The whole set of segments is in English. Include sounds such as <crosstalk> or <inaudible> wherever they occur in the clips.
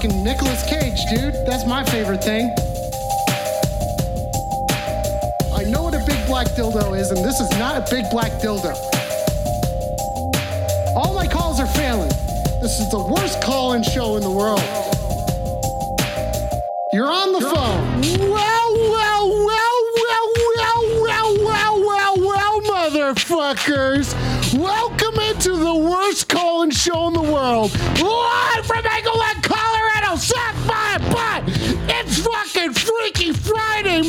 Fucking Nicolas Cage, dude. That's my favorite thing. I know what a big black dildo is, and this is not a big black dildo. All my calls are failing. This is the worst call in show in the world. You're on the phone. Well, well, well, well, well, well, well, well, well, motherfuckers. Welcome into the worst calling show in the world.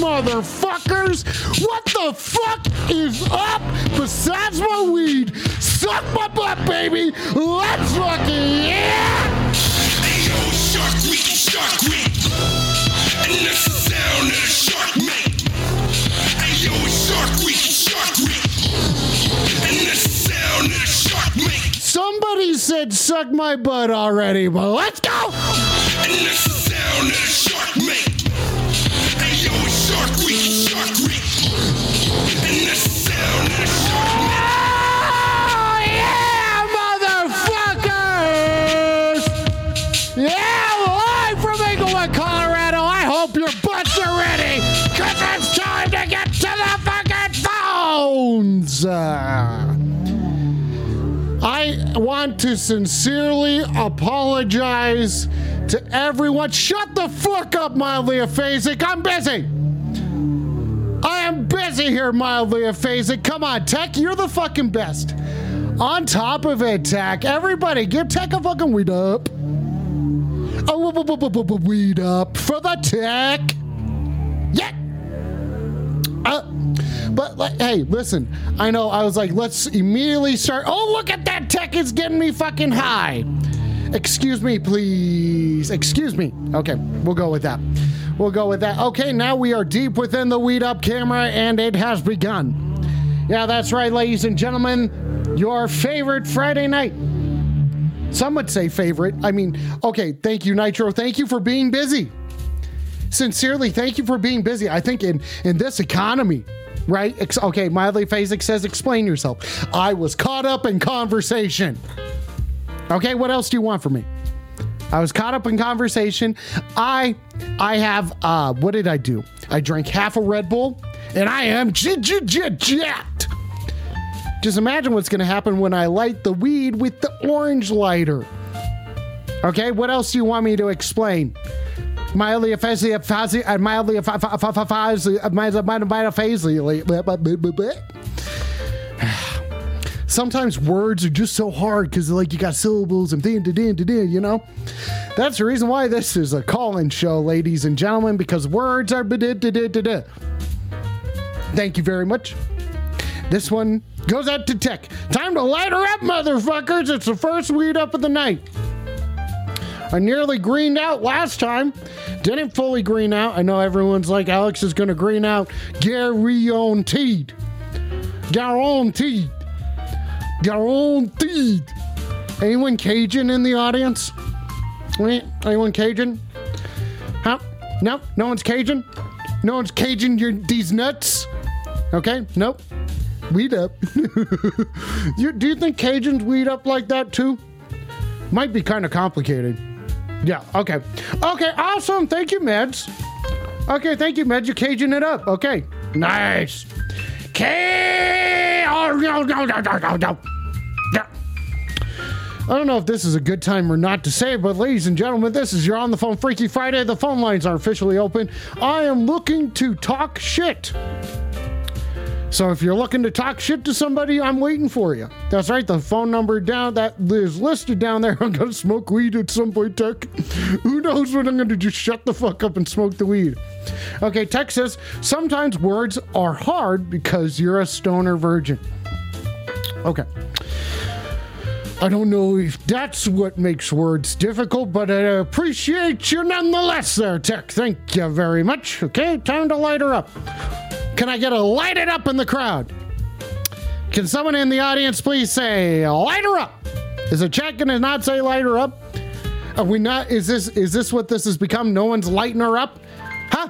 Motherfuckers. What the fuck is up besides my weed? Suck my butt, baby. Let's fucking, yeah. Ayo, Shark Week, Shark Week. And the sound shark. Ayo, it's Shark Week, Shark Week. And the sound shark. Somebody said suck my butt already, but let's go. Uh, I want to sincerely apologize to everyone. Shut the fuck up, mildly aphasic. I'm busy. I am busy here, mildly aphasic. Come on, Tech, you're the fucking best. On top of it, Tech, everybody give Tech a fucking weed up. W- weed up for the Tech. Yeah. Uh, but like, hey, listen. I know. I was like, let's immediately start. Oh, look at that tech! It's getting me fucking high. Excuse me, please. Excuse me. Okay, we'll go with that. We'll go with that. Okay, now we are deep within the weed up camera, and it has begun. Yeah, that's right, ladies and gentlemen. Your favorite Friday night. Some would say favorite. I mean, okay, thank you, Nitro. Thank you for being busy sincerely thank you for being busy. I think in in this economy right? Ex- okay mildly phasic says explain yourself. I was caught up in conversation. Okay what else do you want from me? I was caught up in conversation. I i have uh what did i do? I drank half a red bull and i am j- j- j- jacked. Just imagine what's going to happen when i light the weed with the orange lighter. Okay what else do you want me to explain mildly offensive, and uh, mildly offensive, uh, <sighs> Sometimes words are just so hard because like you got syllables and din, din, din, you know. That's the reason why this is a call-in show, ladies and gentlemen, because words are. Thank you very much. This one goes out to tech. Time to light her up, motherfuckers! It's the first weed up of the night. I nearly greened out last time. Didn't fully green out. I know everyone's like, Alex is going to green out. Guaranteed. Guaranteed. Guaranteed. Anyone Cajun in the audience? Wait, Anyone Cajun? Huh? No? No one's Cajun? No one's Cajun your, these nuts? Okay? Nope. Weed up. <laughs> you, do you think Cajuns weed up like that too? Might be kind of complicated. Yeah, okay. Okay, awesome. Thank you, Meds. Okay, thank you, Meds. You're caging it up. Okay. Nice. K. Oh, no, no, no, no, no, no. I don't know if this is a good time or not to say, but ladies and gentlemen, this is your on the phone Freaky Friday. The phone lines are officially open. I am looking to talk shit. So if you're looking to talk shit to somebody, I'm waiting for you. That's right. The phone number down that is listed down there. <laughs> I'm gonna smoke weed at some point, Tech. <laughs> Who knows when I'm gonna just shut the fuck up and smoke the weed? Okay, Tech says sometimes words are hard because you're a stoner virgin. Okay. I don't know if that's what makes words difficult, but I appreciate you nonetheless there, Tech. Thank you very much. Okay, time to light her up. Can I get a light it up in the crowd? Can someone in the audience please say light her up? Is a chat gonna not say light her up? Are we not? Is this is this what this has become? No one's lighting her up, huh?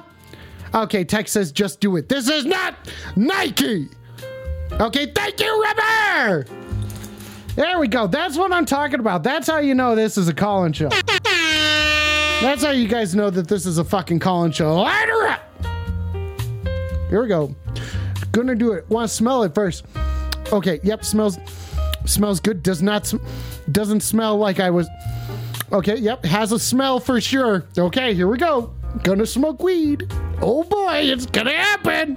Okay, Tech says just do it. This is not Nike. Okay, thank you, Rubber. There we go. That's what I'm talking about. That's how you know this is a call-in show. That's how you guys know that this is a fucking call-in show. Light her up. Here we go. Gonna do it. Want to smell it first? Okay. Yep. Smells. Smells good. Does not. sm- Doesn't smell like I was. Okay. Yep. Has a smell for sure. Okay. Here we go. Gonna smoke weed. Oh boy, it's gonna happen.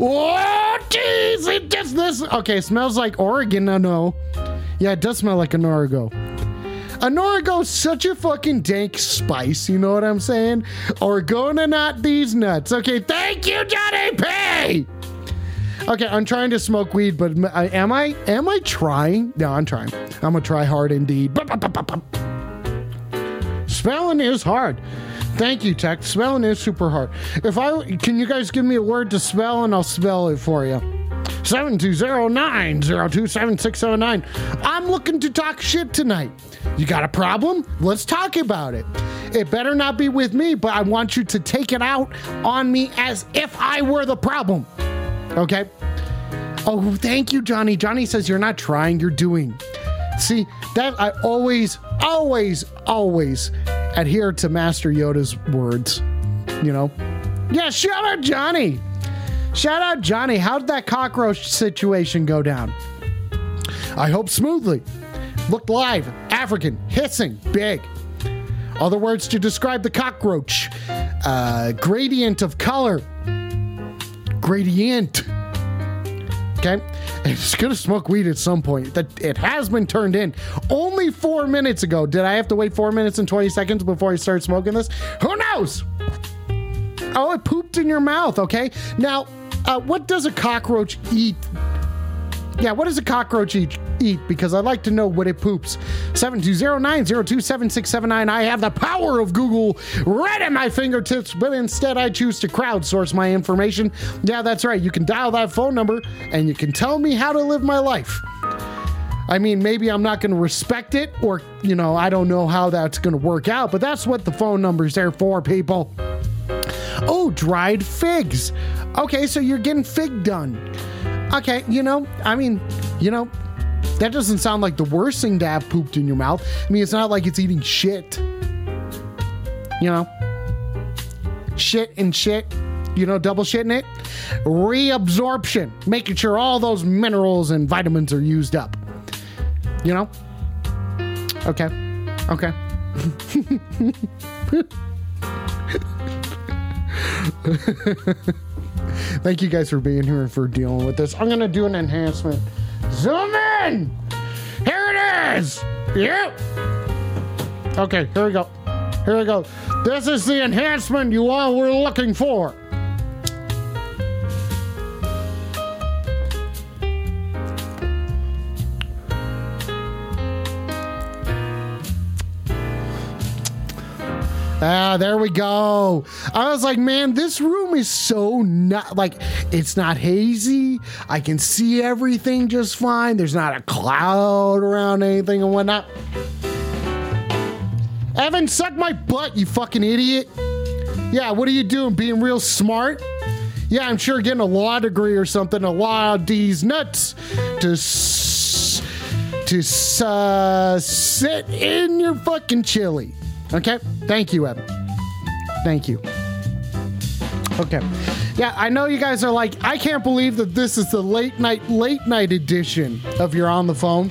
Oh jeez, it does this. Okay. Smells like Oregon. I know. Yeah, it does smell like an Origo. An Origo's such a fucking dank spice, you know what I'm saying? Orgona not these nuts. Okay, thank you, Johnny P! Okay, I'm trying to smoke weed, but am I? Am I trying? No, I'm trying. I'm gonna try hard indeed. Spelling is hard. Thank you, Tech. Spelling is super hard. If I can, you guys give me a word to spell, and I'll spell it for you. 720-902-7679. I'm looking to talk shit tonight. You got a problem? Let's talk about it. It better not be with me, but I want you to take it out on me as if I were the problem. Okay? Oh, thank you, Johnny. Johnny says you're not trying, you're doing. See, that I always, always, always adhere to Master Yoda's words. You know? Yeah, shut up, Johnny. Shout out Johnny. How did that cockroach situation go down? I hope smoothly. Looked live, African, hissing, big. Other words to describe the cockroach uh, gradient of color. Gradient. Okay? <laughs> It's gonna smoke weed at some point. That it has been turned in. Only four minutes ago. Did I have to wait four minutes and 20 seconds before I started smoking this? Who knows? Oh, it pooped in your mouth, okay? Now, uh, what does a cockroach eat? Yeah, what does a cockroach eat? eat? Because I'd like to know what it poops. 720-902-7679. I have the power of Google right at my fingertips, but instead I choose to crowdsource my information. Yeah, that's right. You can dial that phone number and you can tell me how to live my life. I mean, maybe I'm not going to respect it, or, you know, I don't know how that's going to work out, but that's what the phone number's there for, people. Oh, dried figs. Okay, so you're getting fig done. Okay, you know, I mean, you know, that doesn't sound like the worst thing to have pooped in your mouth. I mean, it's not like it's eating shit. You know, shit and shit, you know, double shitting it. Reabsorption, making sure all those minerals and vitamins are used up. You know? Okay. Okay. <laughs> <laughs> Thank you guys for being here and for dealing with this. I'm gonna do an enhancement. Zoom in! Here it is! Yep! Okay, here we go. Here we go. This is the enhancement you all were looking for. Ah, there we go. I was like, man, this room is so not like it's not hazy. I can see everything just fine. There's not a cloud around anything and whatnot. Evan, suck my butt, you fucking idiot. Yeah, what are you doing? Being real smart? Yeah, I'm sure getting a law degree or something. A law of these nuts to to uh, sit in your fucking chili. Okay, thank you, Evan. Thank you. Okay, yeah, I know you guys are like, I can't believe that this is the late night, late night edition of You're on the Phone,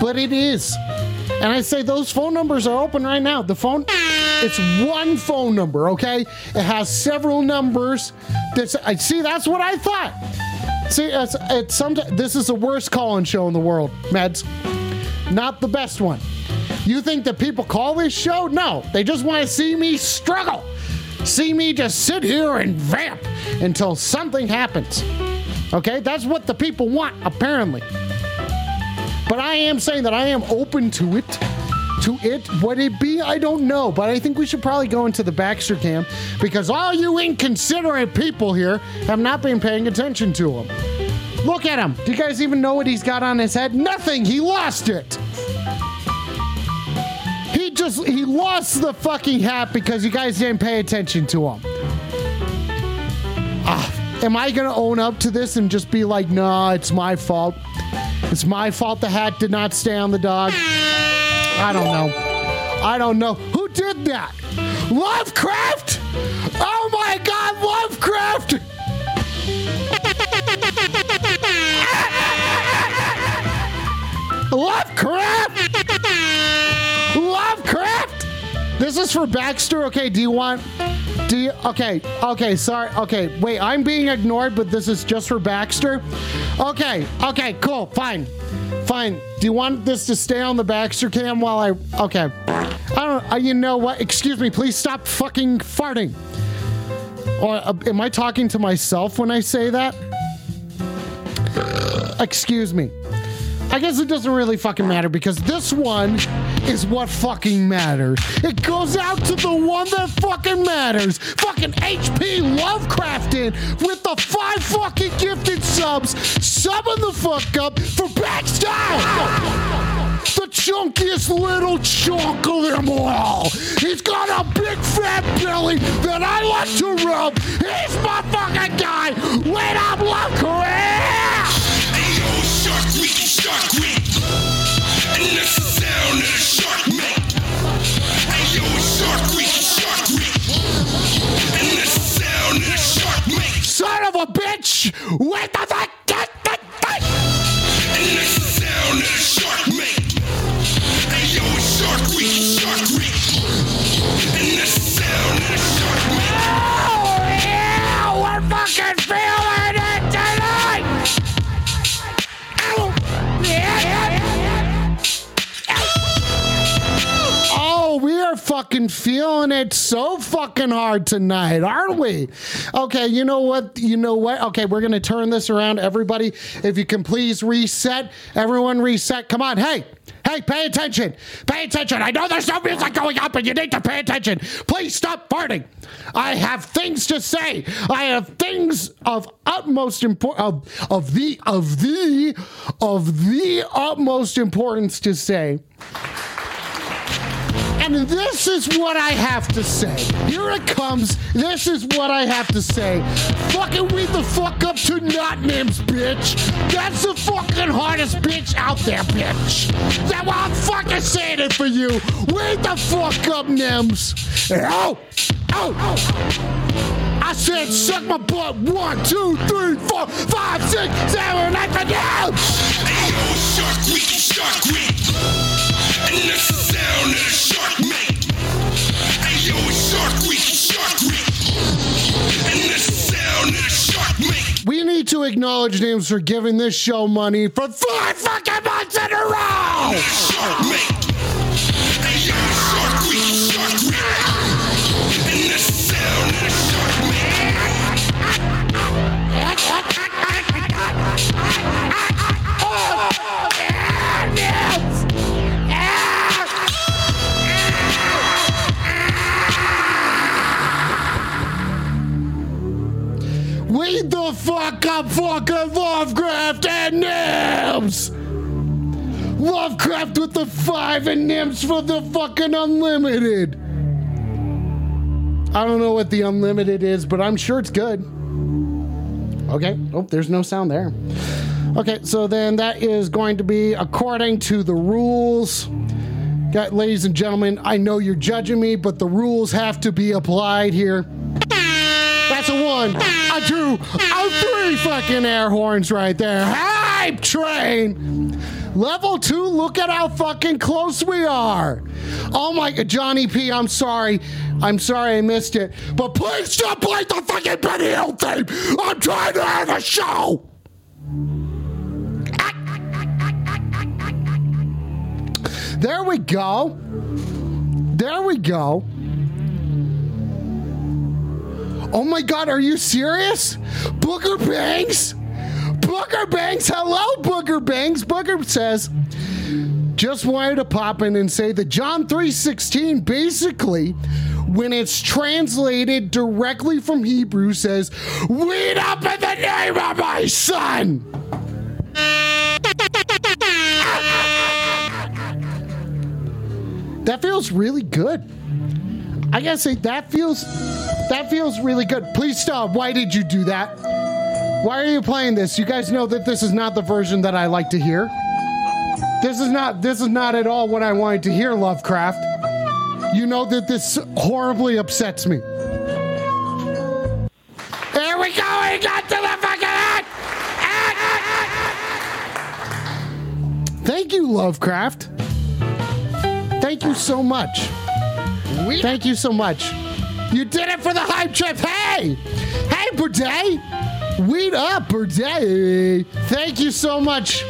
but it is. And I say those phone numbers are open right now. The phone, it's one phone number, okay? It has several numbers. That's, I see. That's what I thought. See, it's, it's some. This is the worst call-in show in the world, Meds. Not the best one. You think that people call this show? No, they just want to see me struggle. See me just sit here and vamp until something happens. Okay, that's what the people want, apparently. But I am saying that I am open to it. To it, would it be? I don't know, but I think we should probably go into the Baxter camp because all you inconsiderate people here have not been paying attention to him. Look at him. Do you guys even know what he's got on his head? Nothing. He lost it. He just he lost the fucking hat because you guys didn't pay attention to him. Ah, am I gonna own up to this and just be like, nah, it's my fault. It's my fault the hat did not stay on the dog. I don't know. I don't know. Who did that? Lovecraft? Oh my god, Lovecraft! <laughs> Lovecraft! This is for Baxter. Okay, do you want. Do you. Okay, okay, sorry. Okay, wait, I'm being ignored, but this is just for Baxter? Okay, okay, cool, fine. Fine. Do you want this to stay on the Baxter cam while I. Okay. I don't. Uh, you know what? Excuse me, please stop fucking farting. Or uh, am I talking to myself when I say that? Excuse me. I guess it doesn't really fucking matter because this one is what fucking matters. It goes out to the one that fucking matters. Fucking HP Lovecrafted with the five fucking gifted subs. Summon the fuck up for Baxter! The chunkiest little chunk of them all. He's got a big fat belly that I like to rub. He's my fucking guy. Wait up, Lovecraft! Ayo, Son of a bitch! Wait the fuck! Get the fuck! And that's the sound of the shark make. Ayo, Shark Week, Shark Week. And that's the sound of the shark make. Oh, yeah! We're fucking feeling are fucking feeling it so fucking hard tonight, aren't we? Okay, you know what? You know what? Okay, we're gonna turn this around. Everybody, if you can please reset. Everyone reset. Come on, hey! Hey, pay attention! Pay attention! I know there's no music going up, and you need to pay attention. Please stop farting. I have things to say. I have things of utmost import of of the of the of the utmost importance to say. And this is what I have to say. Here it comes. This is what I have to say. Fucking weed the fuck up to not names, bitch. That's the fucking hardest bitch out there, bitch. That why I'm fucking saying it for you. Weed the fuck up, Nims. Oh, oh, oh. I said suck my butt. One, two, three, four, five, six, seven, eight, nine, Shark Week, Shark Week. And that's We need to acknowledge names for giving this show money for five fucking months in a row. Weed the fuck up, fucking Lovecraft and Nims! Lovecraft with the five and Nims for the fucking unlimited. I don't know what the unlimited is, but I'm sure it's good. Okay. Oh, there's no sound there. Okay, so then that is going to be according to the rules. Ladies and gentlemen, I know you're judging me, but the rules have to be applied here. One, a two, a three fucking air horns right there. Hype train. Level two, look at how fucking close we are. Oh my, Johnny P, I'm sorry. I'm sorry I missed it. But please stop playing the fucking Benny Hill theme. I'm trying to have a show. There we go. There we go. Oh my god, are you serious? Booker Banks? Booker Bangs. Hello, Booger Bangs. Booger says, just wanted to pop in and say that John 3:16 basically when it's translated directly from Hebrew says, "Weed up in the name of my son." That feels really good. I gotta say that feels that feels really good. Please stop. Why did you do that? Why are you playing this? You guys know that this is not the version that I like to hear. This is not this is not at all what I wanted to hear, Lovecraft. You know that this horribly upsets me. There we go. We got to the fucking end. Thank you, Lovecraft. Thank you so much. Thank you so much. You did it for the hype trip. Hey, hey, Birdie. Weed up, Birdie. Thank you so much.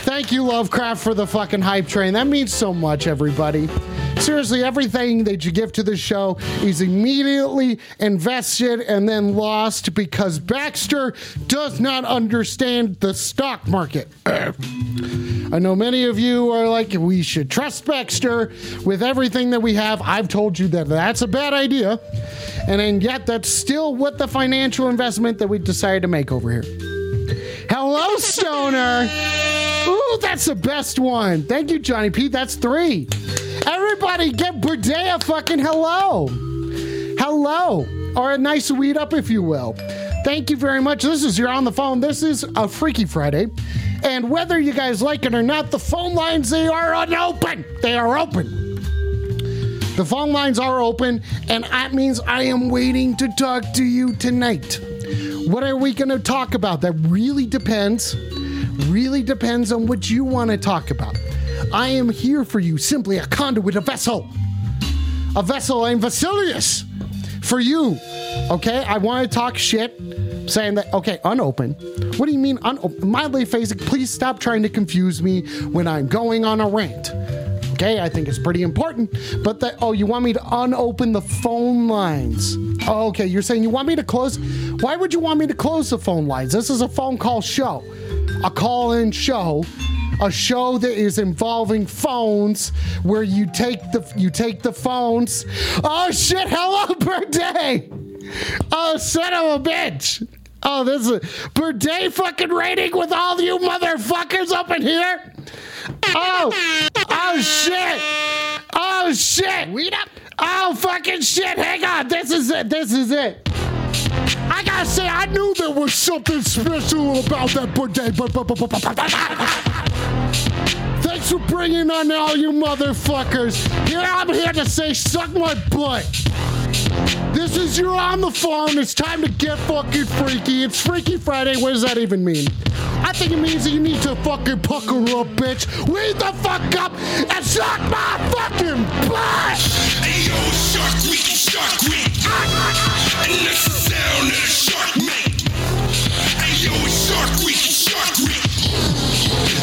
Thank you, Lovecraft, for the fucking hype train. That means so much, everybody. Seriously, everything that you give to the show is immediately invested and then lost because Baxter does not understand the stock market. <clears throat> I know many of you are like, we should trust Baxter with everything that we have. I've told you that that's a bad idea. And then yet, that's still what the financial investment that we decided to make over here. Hello, Stoner. Ooh, that's the best one. Thank you, Johnny P. That's three. Everybody, get Burdea fucking hello. Hello. Or a nice weed up, if you will. Thank you very much. This is You're on the Phone. This is a Freaky Friday. And whether you guys like it or not, the phone lines, they are unopened. They are open. The phone lines are open, and that means I am waiting to talk to you tonight. What are we going to talk about? That really depends. Really depends on what you want to talk about. I am here for you, simply a conduit, a vessel. A vessel, I'm Vasilius for you. Okay? I want to talk shit saying that, okay, unopened. What do you mean unopened? Mildly phasic, please stop trying to confuse me when I'm going on a rant. Okay, I think it's pretty important. But that, oh, you want me to unopen the phone lines? Oh, okay, you're saying you want me to close. Why would you want me to close the phone lines? This is a phone call show, a call in show. A show that is involving phones, where you take the you take the phones. Oh shit! Hello, <laughs> birthday. Oh, son of a bitch. Oh, this is per day fucking rating with all you motherfuckers up in here. Oh, oh shit. Oh shit. Weed up. Oh fucking shit. Hang on. This is it. This is it. I gotta say, I knew there was something special about that birthday. Thanks for bringing on all you motherfuckers. Here I'm here to say, suck my butt. This is you're on the phone. It's time to get fucking freaky. It's Freaky Friday. What does that even mean? I think it means that you need to fucking pucker up, bitch. Lead the fuck up and suck my fucking butt. Hey yo, Shark Week, Shark Week. And that's the sound of the shark make. Hey yo, Shark Week, Shark Week.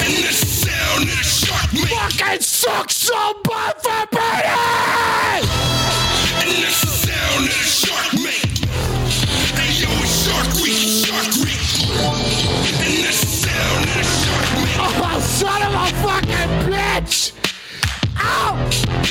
And that's the sound of the shark make. Fucking suck some butt for me. Ow!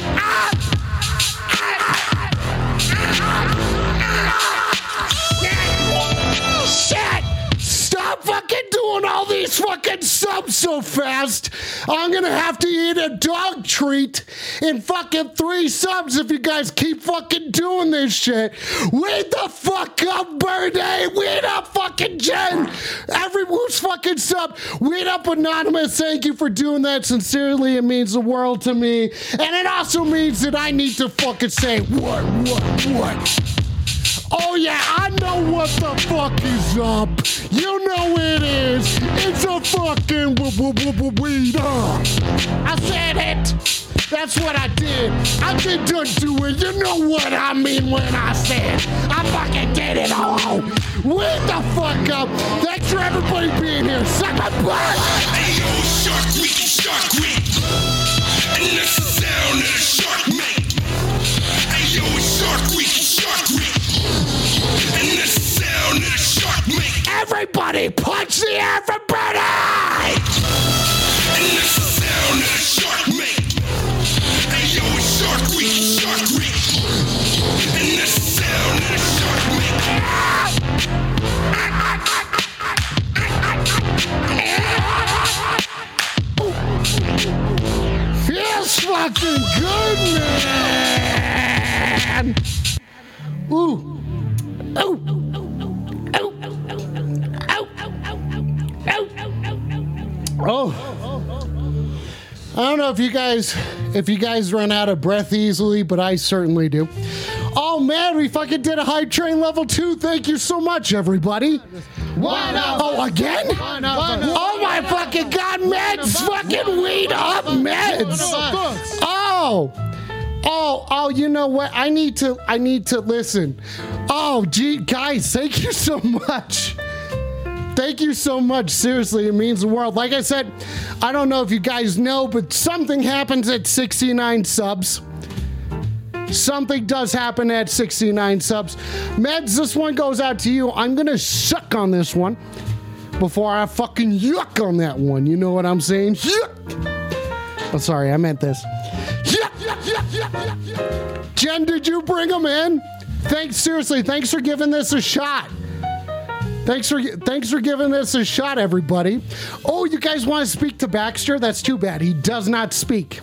Doing all these fucking subs so fast! I'm gonna have to eat a dog treat in fucking three subs if you guys keep fucking doing this shit. Wait the fuck up, Birdie! Wait up, fucking Jen! Everyone's fucking sub! Wait up, Anonymous! Thank you for doing that. Sincerely, it means the world to me. And it also means that I need to fucking say, what, what, what? Oh yeah, I know what the fuck is up. You know it is. It's a fucking w- w- w- weed up. I said it. That's what I did. I did just do it. You know what I mean when I said I fucking did it all. Wake the fuck up. Thanks for everybody being here. Suck my butt. Hey yo, Shark Week, Shark Week. everybody, punch the air for Brady! And the sound that shark Shark Shark And the sound that shark. Feels fucking good, man. Ooh. Ooh. Oh. I don't know if you guys if you guys run out of breath easily, but I certainly do. Oh man, we fucking did a hype train level two. Thank you so much, everybody. One up. Oh, again? One up. One up. Oh my fucking god, meds! Fucking weed up meds! Oh! Oh, oh, you know what? I need to I need to listen. Oh, gee, guys, thank you so much. Thank you so much. Seriously, it means the world. Like I said, I don't know if you guys know, but something happens at 69 subs. Something does happen at 69 subs. Meds, this one goes out to you. I'm gonna suck on this one before I fucking yuck on that one. You know what I'm saying? Yuck. Oh, sorry, I meant this. Yuck, yuck, yuck. Jen, did you bring them in? Thanks, seriously, thanks for giving this a shot. Thanks for thanks for giving this a shot, everybody. Oh, you guys want to speak to Baxter? That's too bad. He does not speak.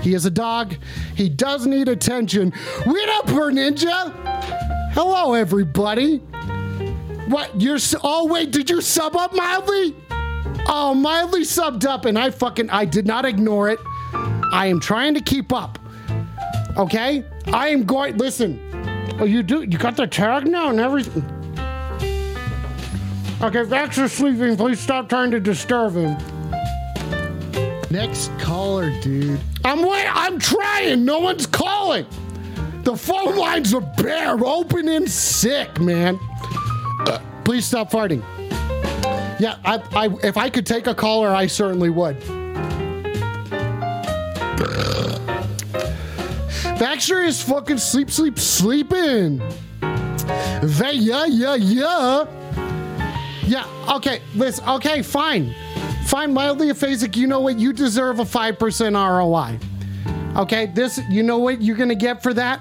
He is a dog. He does need attention. What up, her ninja? Hello, everybody. What? You're oh wait, did you sub up mildly? Oh, mildly subbed up, and I fucking I did not ignore it. I am trying to keep up. Okay, I am going. Listen. Oh, you do. You got the tag now and everything. Okay, if Baxter's sleeping, please stop trying to disturb him. Next caller, dude. I'm wait. I'm trying. No one's calling. The phone lines are bare, open and sick, man. Uh, please stop farting. Yeah, I, I, if I could take a caller, I certainly would. Baxter is fucking sleep, sleep, sleeping. They, yeah, yeah, yeah. Yeah, okay, listen, okay, fine. Fine, mildly aphasic, you know what? You deserve a 5% ROI. Okay, this, you know what you're gonna get for that?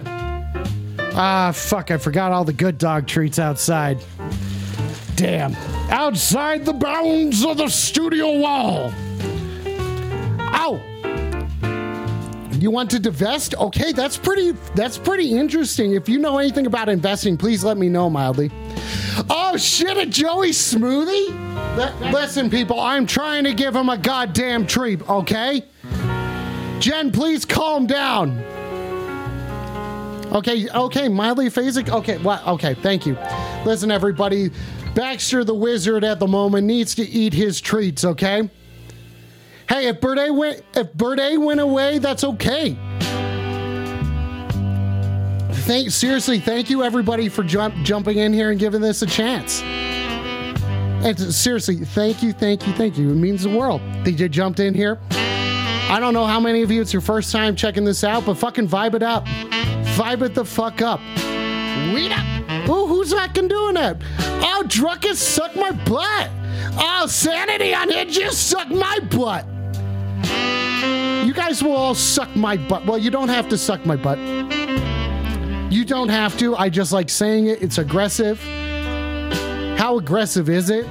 Ah, fuck, I forgot all the good dog treats outside. Damn. Outside the bounds of the studio wall. Ow! You want to divest? Okay, that's pretty that's pretty interesting. If you know anything about investing, please let me know mildly. Oh shit, a Joey smoothie? Li- listen, people, I'm trying to give him a goddamn treat, okay? Jen, please calm down. Okay, okay, mildly phasic. Okay, what? Okay, thank you. Listen, everybody, Baxter the wizard at the moment needs to eat his treats. Okay. Hey, if Birday went, if Birday went away, that's okay. Thank seriously, thank you everybody for jump, jumping in here and giving this a chance. And seriously, thank you, thank you, thank you. It means the world that you jumped in here. I don't know how many of you it's your first time checking this out, but fucking vibe it up. Vibe it the fuck up. Weed up. Ooh, who's fucking doing that? Oh, Druckus, suck my butt. Oh, Sanity on it, just suck my butt. Guys will all suck my butt. Well, you don't have to suck my butt. You don't have to. I just like saying it. It's aggressive. How aggressive is it?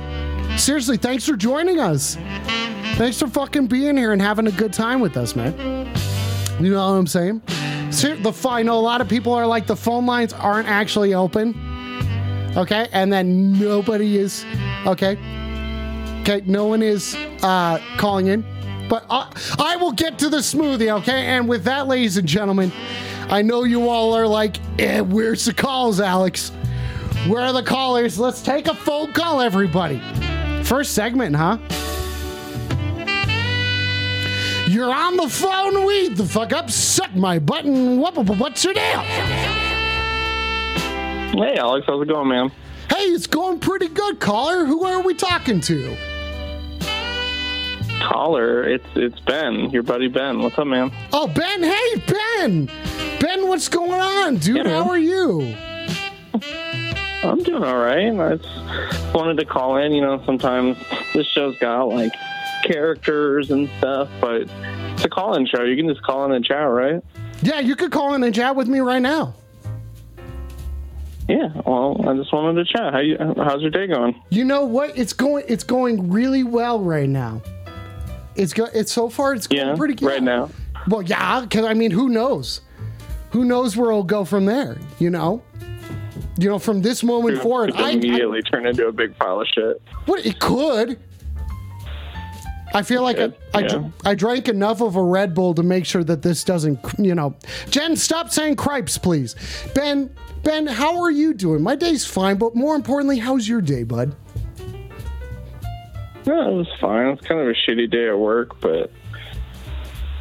Seriously, thanks for joining us. Thanks for fucking being here and having a good time with us, man. You know what I'm saying? Ser- the I know a lot of people are like the phone lines aren't actually open. Okay, and then nobody is. Okay, okay, no one is uh, calling in. But I, I will get to the smoothie. Okay, and with that, ladies and gentlemen, I know you all are like, eh, "Where's the calls, Alex? Where are the callers? Let's take a phone call, everybody." First segment, huh? You're on the phone. Weed the fuck up. Suck my button. What, what- what's your deal? Hey, Alex, how's it going, man? Hey, it's going pretty good, caller. Who are we talking to? Caller, it's it's Ben, your buddy Ben. What's up, man? Oh, Ben. Hey, Ben. Ben, what's going on, dude? Yeah. How are you? I'm doing all right. I just wanted to call in. You know, sometimes this show's got like characters and stuff, but it's a call-in show. You can just call in and chat, right? Yeah, you could call in and chat with me right now. Yeah. Well, I just wanted to chat. How you? How's your day going? You know what? It's going. It's going really well right now. It's go. It's so far. It's going Yeah. pretty good. Right now. Well, yeah, because I mean, who knows? Who knows where it'll go from there? You know, you know, from this moment forward, Could I, I immediately turn into a big pile of shit. what it could. I feel like I, I, yeah. dr- I drank enough of a Red Bull to make sure that this doesn't, you know. Jen, stop saying cripes, please. Ben, Ben, how are you doing? My day's fine, but more importantly, how's your day, bud? No, it was fine. It's kind of a shitty day at work, but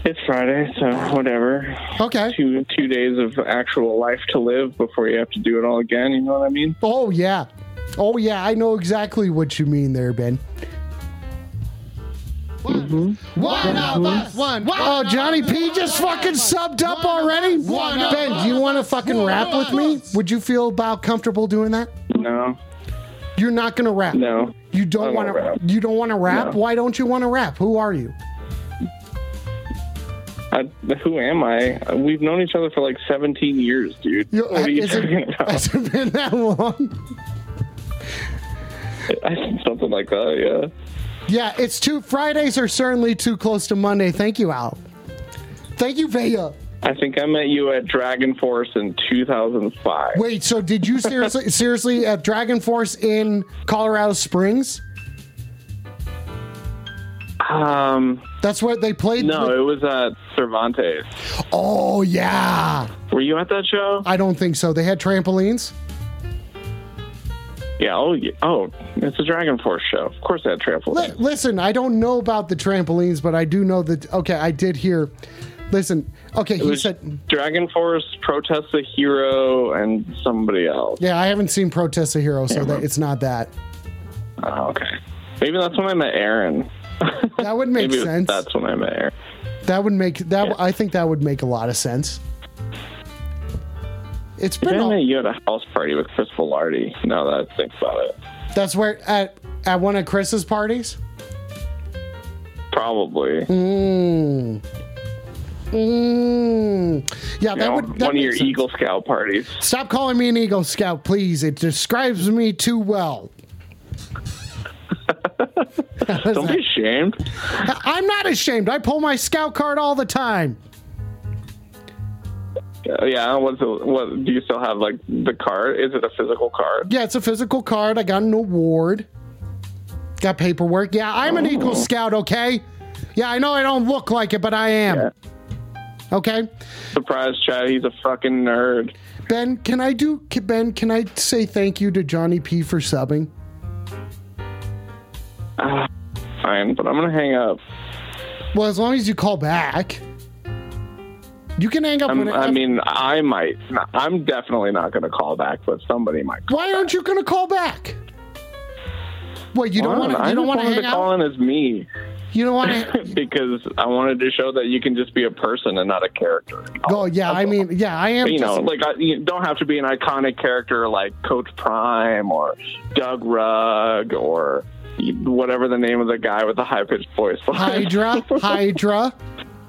it's Friday, so whatever. Okay. Two two days of actual life to live before you have to do it all again. You know what I mean? Oh yeah, oh yeah, I know exactly what you mean there, Ben. Mm-hmm. One of us. One. Oh, Johnny P just fucking subbed up already. Ben, do you want to fucking rap with me? Would you feel about comfortable doing that? No, You're not gonna rap. no. You don't want to. rap. You don't want to rap. No. Why don't you want to rap? Who are you? I, who am I? We've known each other for like 17 years, dude. You- what are you is it- talking <laughs> about? has it been that long? Something like that, yeah. Yeah, it's too. Fridays are certainly too close to Monday. Thank you, Al. Thank you, Vaya. I think I met you at DragonForce in 2005. Wait, so did you seriously, <laughs> seriously at DragonForce in Colorado Springs? Um, That's where they played. no, it was at Cervantes. Oh yeah. Were you at that show? I don't think so. They had trampolines. Yeah. Oh, yeah. oh, it's a DragonForce show. Of course, they had trampoline. Li- listen, I don't know about the trampolines, but I do know that. Okay, I did hear. Listen, okay, he said. DragonForce, Protest the Hero, and somebody else. Yeah, I haven't seen Protest a Hero, so that it's not that. Oh, okay. Maybe that's when I met Aaron. That would <laughs> make Maybe sense. that's when I met Aaron. That would make that. Yeah. I think that would make a lot of sense. It's been. I all- you at a house party with Chris Velarde. Now that I think about it. That's where at at one of Chris's parties. Probably. Mm. Mm. Yeah, You that know, would. That one of your sense. Eagle Scout parties. Stop calling me an Eagle Scout, please. It describes me too well. <laughs> Don't be ashamed. I'm not ashamed. I pull my Scout card all the time. Uh, yeah. What's the, what? Do you still have like the card? Is it a physical card? Yeah, it's a physical card. I got an award. Got paperwork. Yeah, I'm an Eagle Scout. Okay. Yeah, I know I don't look like it, but I am. Yeah. Okay. Surprise, Chad. He's a fucking nerd. Ben, can I do Ben? Can I say thank you to Johnny P for subbing? Ah, fine, but I'm gonna hang up. Well, as long as you call back, you can hang up. I'm, I mean, I might. I'm definitely not gonna call back, but somebody might. Call why aren't you going to call back? What you don't want to? I don't want to hang to call out? in as me You don't want to? <laughs> because I wanted to show that you can just be a person and not a character. Oh yeah, I mean yeah, I am. you know, like I, you don't have to be an iconic character like Coach Prime or Doug Rugg or whatever the name of the guy with the high pitched voice. was. Hydra, <laughs> Hydra,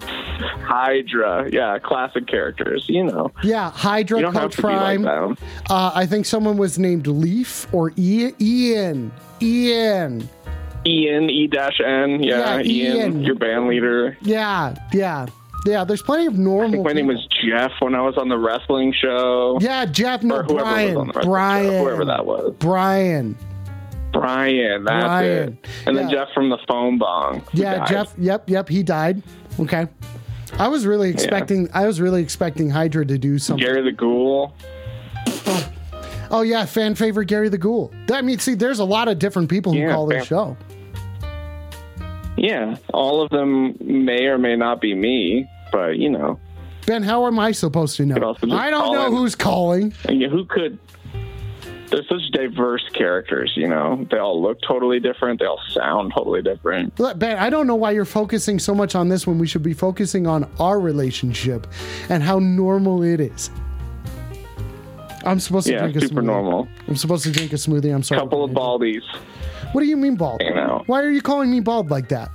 Hydra, yeah, classic characters. You know, yeah, Hydra, you don't have Coach Prime. like uh, I think someone was named Leaf or Ian. Ian. Ian. Ian E dash N, yeah, Yeah, Ian, Ian. your band leader. Yeah, yeah, yeah. There's plenty of normal. I think my name was Jeff when I was on the wrestling show. Yeah, Jeff. No, or whoever Brian. was on the wrestling Brian. show, whoever that was. Brian. Brian, that's Brian. it. And then Jeff from the phone bong. Yeah, died. Jeff. Yep, yep. He died. Okay. I was really expecting. I was really expecting Hydra to do something. Gary the Ghoul. Oh yeah, fan favorite Gary the Ghoul. I mean, see, there's a lot of different people who Yeah, call this show. Yeah, all of them may or may not be me, but you know, Ben, how am I supposed to know? I don't know in. who's calling. and who could? They're such diverse characters, you know. They all look totally different. They all sound totally different. Look, Ben, I don't know why you're focusing so much on this when we should be focusing on our relationship and how normal it is. I'm supposed to Yeah, drink a super smoothie. normal. I'm supposed to drink a smoothie. I'm sorry. A couple of baldies. What do you mean bald? You know. Why are you calling me bald like that?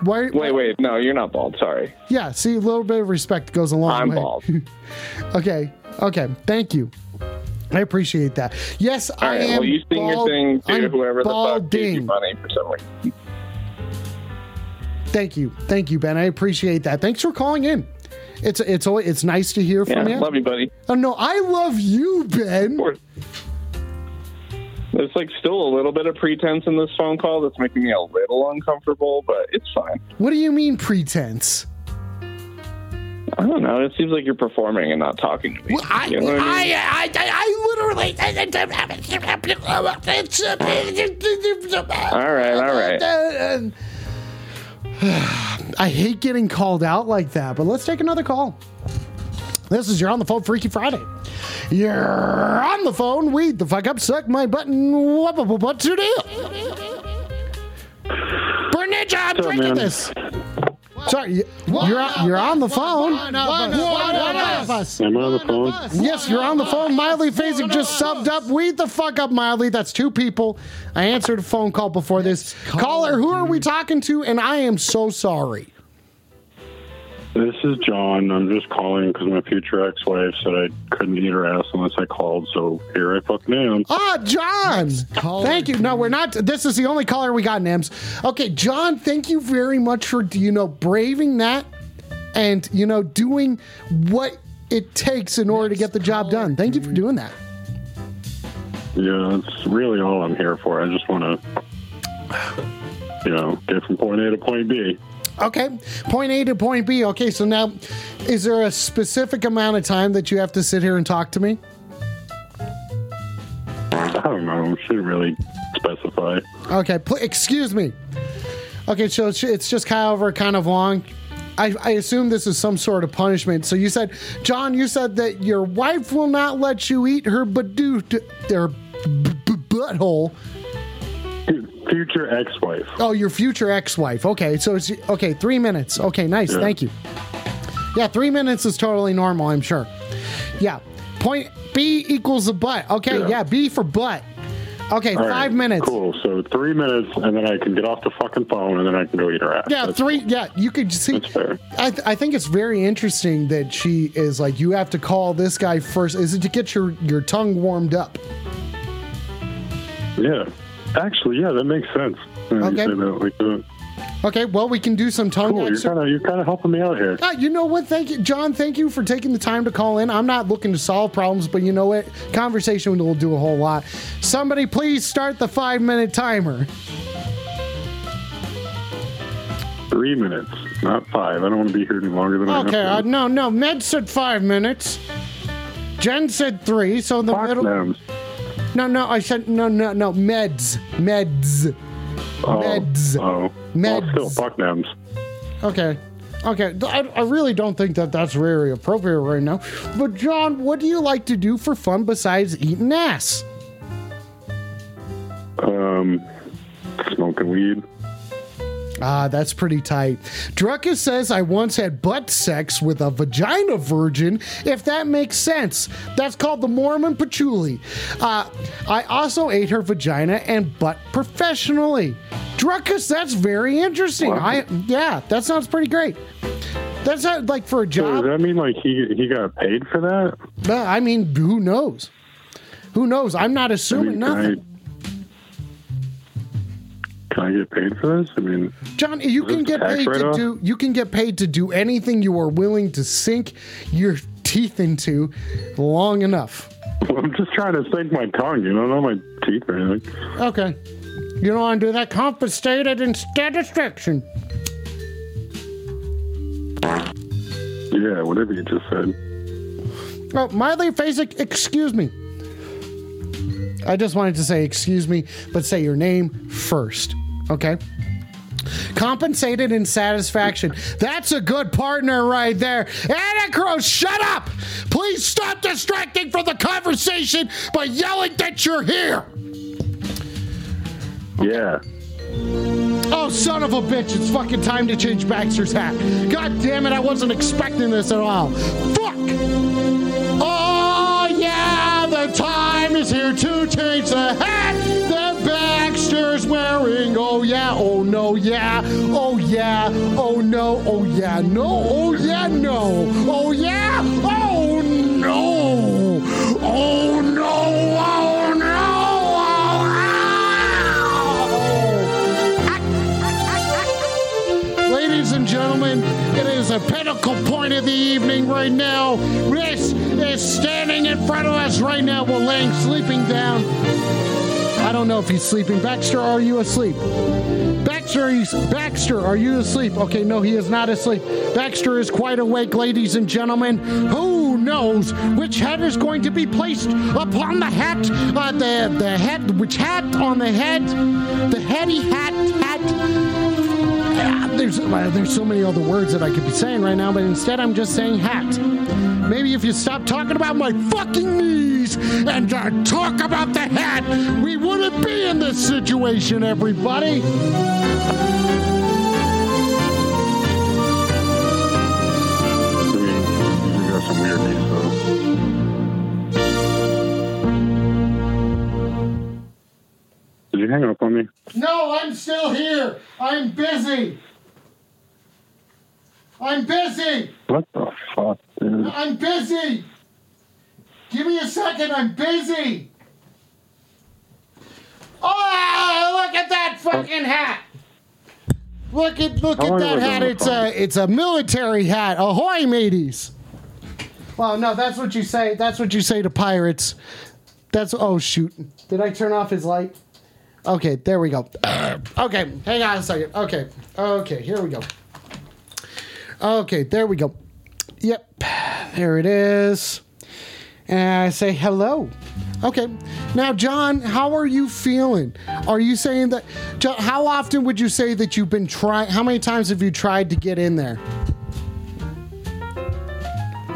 Why? Wait, wait, no, you're not bald. Sorry, Yeah, see, a little bit of respect goes a long I'm way. bald. <laughs> Okay, okay, thank you. I appreciate that. Yes, All I right, am. well, you sing your bald- thing to I'm whoever the fuck gives you balding. money for some reason. Thank you, thank you, Ben. I appreciate that. Thanks for calling in. It's it's always, it's nice to hear Yeah, from you. I love you, buddy. Oh no, I love you, Ben. There's like still a little bit of pretense in this phone call that's making me a little uncomfortable, but it's fine. What do you mean pretense? I don't know. It seems like you're performing and not talking to me. Well, I, You know I mean? I, I, I, literally. All right, all right. I hate getting called out like that, but let's take another call. This is You're on the Phone Freaky Friday. You're on the phone. Weed the fuck up. Suck my button. What, what, what's your deal? Berninja, I'm up, drinking man? this. Sorry, you- you're on, you're on the phone. One of us. Am I on the phone? Yes, you're on the phone. Miley Phasic just subbed up. Weed the fuck up, Miley. That's two people. I answered a phone call before this. Caller, who are we talking to? And I am so sorry. This is John. I'm just calling because my future ex-wife said I couldn't eat her ass unless I called. So here I fucking am. Ah, John. Thank you. No, we're not. This is the only caller we got, Nims. Okay, John, thank you very much for, you know, braving that and, you know, doing what it takes in order to get the job done. Thank you for doing that. Yeah, that's really all I'm here for. I just want to, you know, get from point A to point B. Okay, point A to point B. Okay, so now, is there a specific amount of time that you have to sit here and talk to me? I don't know. Shouldn't really specify. Okay, pl- excuse me. Okay, so it's- just however kind of long. I, I assume this is some sort of punishment. So you said, John, you said that your wife will not let you eat her badoo, her b- b- butthole. Future ex-wife. Oh, your future ex-wife. Okay, so it's okay. Three minutes. Okay, nice. Yeah. Thank you. Yeah, three minutes is totally normal. I'm sure. Yeah. Point B equals a butt. Okay. Yeah. Yeah. B for butt. Okay. All right, five minutes. Cool. So three minutes, and then I can get off the fucking phone, and then I can go eat her ass. Yeah, That's- three. Yeah, you could see. That's fair. I, th- I think it's very interesting that she is like, you have to call this guy first. Is it to get your your tongue warmed up? Yeah. Actually, yeah, that makes sense. Okay. that. Okay. Well, we can do some tongue. Cool. You're kind of you're kind of helping me out here. Ah, you know what? Thank you, John. Thank you for taking the time to call in. I'm not looking to solve problems, but you know what? Conversation will do a whole lot. Somebody, please start the five minute timer. Three minutes, not five. I don't want to be here any longer than I Okay. Uh, no, no. Med said five minutes. Jen said three. So in the Fuck middle. them. No, no. I said no, no, no. Meds, meds. Oh, Meds. Oh. Meds. Well, still, fuck them. Okay. Okay. I, I really don't think that that's very appropriate right now. But John, what do you like to do for fun besides eating ass? Um, smoking weed. Ah, that's pretty tight. Druckus says I once had butt sex with a vagina virgin, if that makes sense. That's called the Mormon patchouli. Uh, I also ate her vagina and butt professionally. Druckus, that's very interesting. Wow. I yeah, that sounds pretty great. That's not like for a So job. does that mean like he he got paid for that? Well, I mean, who knows? Who knows? I'm not I assuming mean, nothing. I, can I get paid for this? I mean, John, you can get paid to do you can get paid to do anything you are willing to sink your teeth into long enough. I'm just trying to sink my tongue. You know, not my teeth or anything. Okay. You don't want to do that compensated instead restriction. Yeah, whatever you just said. Oh, Miley Phasic, excuse me. I just wanted to say excuse me, but say your name first. Okay? Compensated in satisfaction. That's a good partner right there. Anacro, shut up! Please stop distracting from the conversation by yelling that you're here! Yeah. Oh, son of a bitch, it's fucking time to change Baxter's hat. God damn it, I wasn't expecting this at all. Fuck! Oh, the time is here to change the hat that Baxter's wearing. Oh, yeah, oh, no, yeah, oh, yeah, oh, no, oh, yeah, no, oh, yeah, no, oh, yeah, oh, no, oh, no, oh, focal point of the evening right now. This is standing in front of us right now while laying sleeping down. I don't know if he's sleeping. Baxter, are you asleep? Baxter, Baxter, are you asleep? Okay, no, he is not asleep. Baxter is quite awake, ladies and gentlemen. Who knows which hat is going to be placed upon the hat? Uh, the the head, which hat on the head? The heady hat hat. There's well, there's so many other words that I could be saying right now, but instead I'm just saying hat. Maybe if you stop talking about my fucking knees and uh, talk about the hat, we wouldn't be in this situation, everybody. I mean, you got some weird news, though. Did you hang up on me? No, I'm still here. I'm busy. I'm busy. What the fuck, dude? I'm busy. Give me a second. I'm busy. Oh, look at that fucking hat. Look at look at that have I been hat. It's a it's a military hat. Ahoy, mateys. Well, no, that's what you say. That's what you say to pirates. That's oh shoot. Did I turn off his light? Okay, there we go. <clears throat> okay, hang on a second. Okay. Okay, here we go. Okay, there we go. Yep, there it is. And I say hello. Okay, now, John, how are you feeling? Are you saying that? John, how often would you say that you've been trying? How many times have you tried to get in there?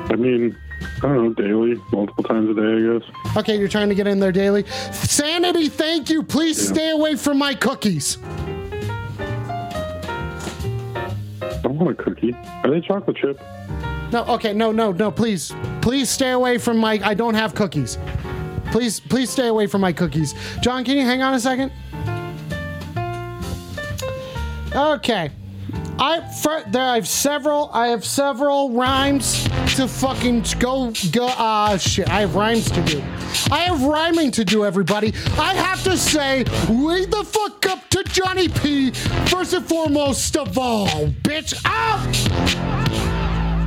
I mean, I don't know, daily, multiple times a day, I guess. Okay, you're trying to get in there daily. Sanity, thank you. Please Yeah. stay away from my cookies. Want a cookie. Are they chocolate chip? No, okay, no, no, no, please. Please stay away from my I don't have cookies. Please, please stay away from my cookies. John, can you hang on a second? Okay. I for, there I have several I have several rhymes to fucking go go uh shit. I have rhymes to do. I have rhyming to do, everybody. I have to say, wait the fuck up to Johnny P. First and foremost of all, bitch. Out!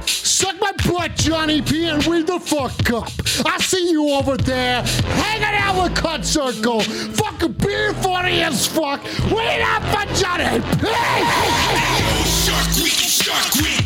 Suck my butt, Johnny P, and read the fuck up. I see you over there hanging out with Cut Circle. Fucking being funny as fuck. Read up for Johnny P. Shark Week, Shark Week.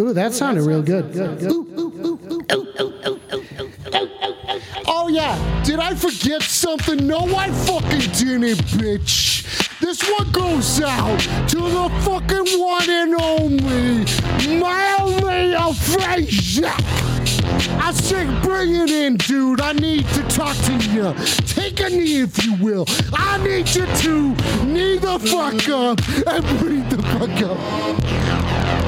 Ooh, that sounded real good. Oh yeah, did I forget something? No, I fucking didn't, bitch. This one goes out to the fucking one and only Miley Afrasia. I say, bring it in, dude. I need to talk to you. Take a knee, if you will. I need you to knee the fuck up and breathe the fuck up.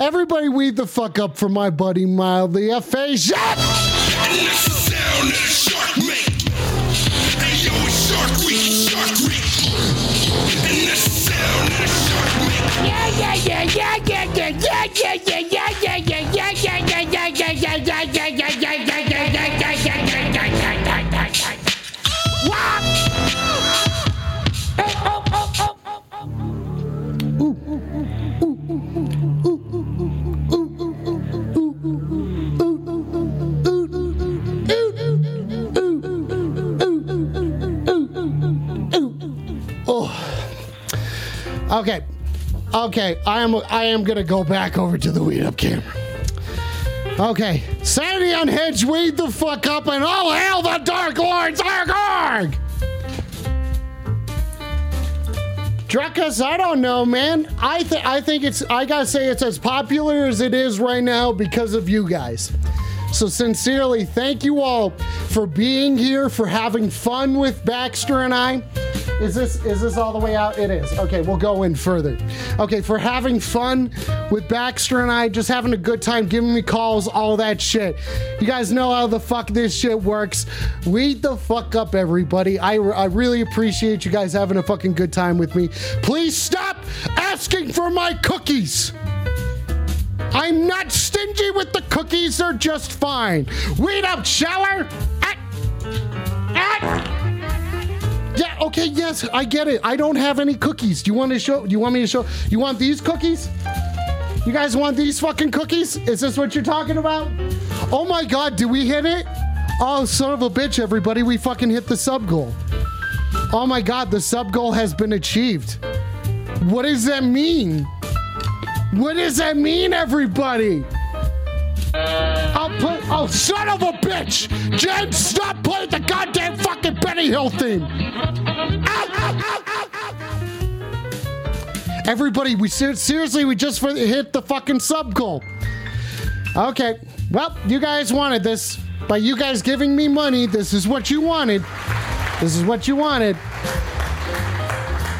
Everybody, weed the fuck up for my buddy Mildly Aphasia. And that's the sound that a shark make. Hey yo, it's Shark Week, Shark Week. And that's the sound that a shark make. Yeah, yeah, yeah, yeah, yeah, yeah, yeah, yeah, yeah, yeah, yeah, yeah, yeah, yeah, yeah, Okay. Okay, I am I am gonna go back over to the weed up camera. Okay. Sanity unhinged, weed the fuck up, and all hail the Dark Lords! Arg arg! Druckus, I don't know, man. I think I think it's I gotta say it's as popular as it is right now because of you guys. So sincerely, thank you all for being here, for having fun with Baxter and I. Is this is this all the way out? It is. Okay, we'll go in further. Okay, for having fun with Baxter and I, just having a good time, giving me calls, all that shit. You guys know how the fuck this shit works. Weed the fuck up, everybody. I, I really appreciate you guys having a fucking good time with me. Please stop asking for my cookies. I'm not stingy with the cookies, they're just fine. Weed up, shower! Ah! Ah! Yeah, okay, yes, I get it. I don't have any cookies. Do you want to show? Do you want me to show? You want these cookies? You guys want these fucking cookies? Is this what you're talking about? Oh my god, did we hit it? Oh, son of a bitch, everybody, we fucking hit the sub goal. Oh my god, the sub goal has been achieved. What does that mean? What does that mean, everybody? I'll put. Oh, son of a bitch! James, stop playing the goddamn fucking Benny Hill theme! Everybody, we ser- seriously, we just hit the fucking sub goal. Okay, well, you guys wanted this. By you guys giving me money, this is what you wanted. This is what you wanted.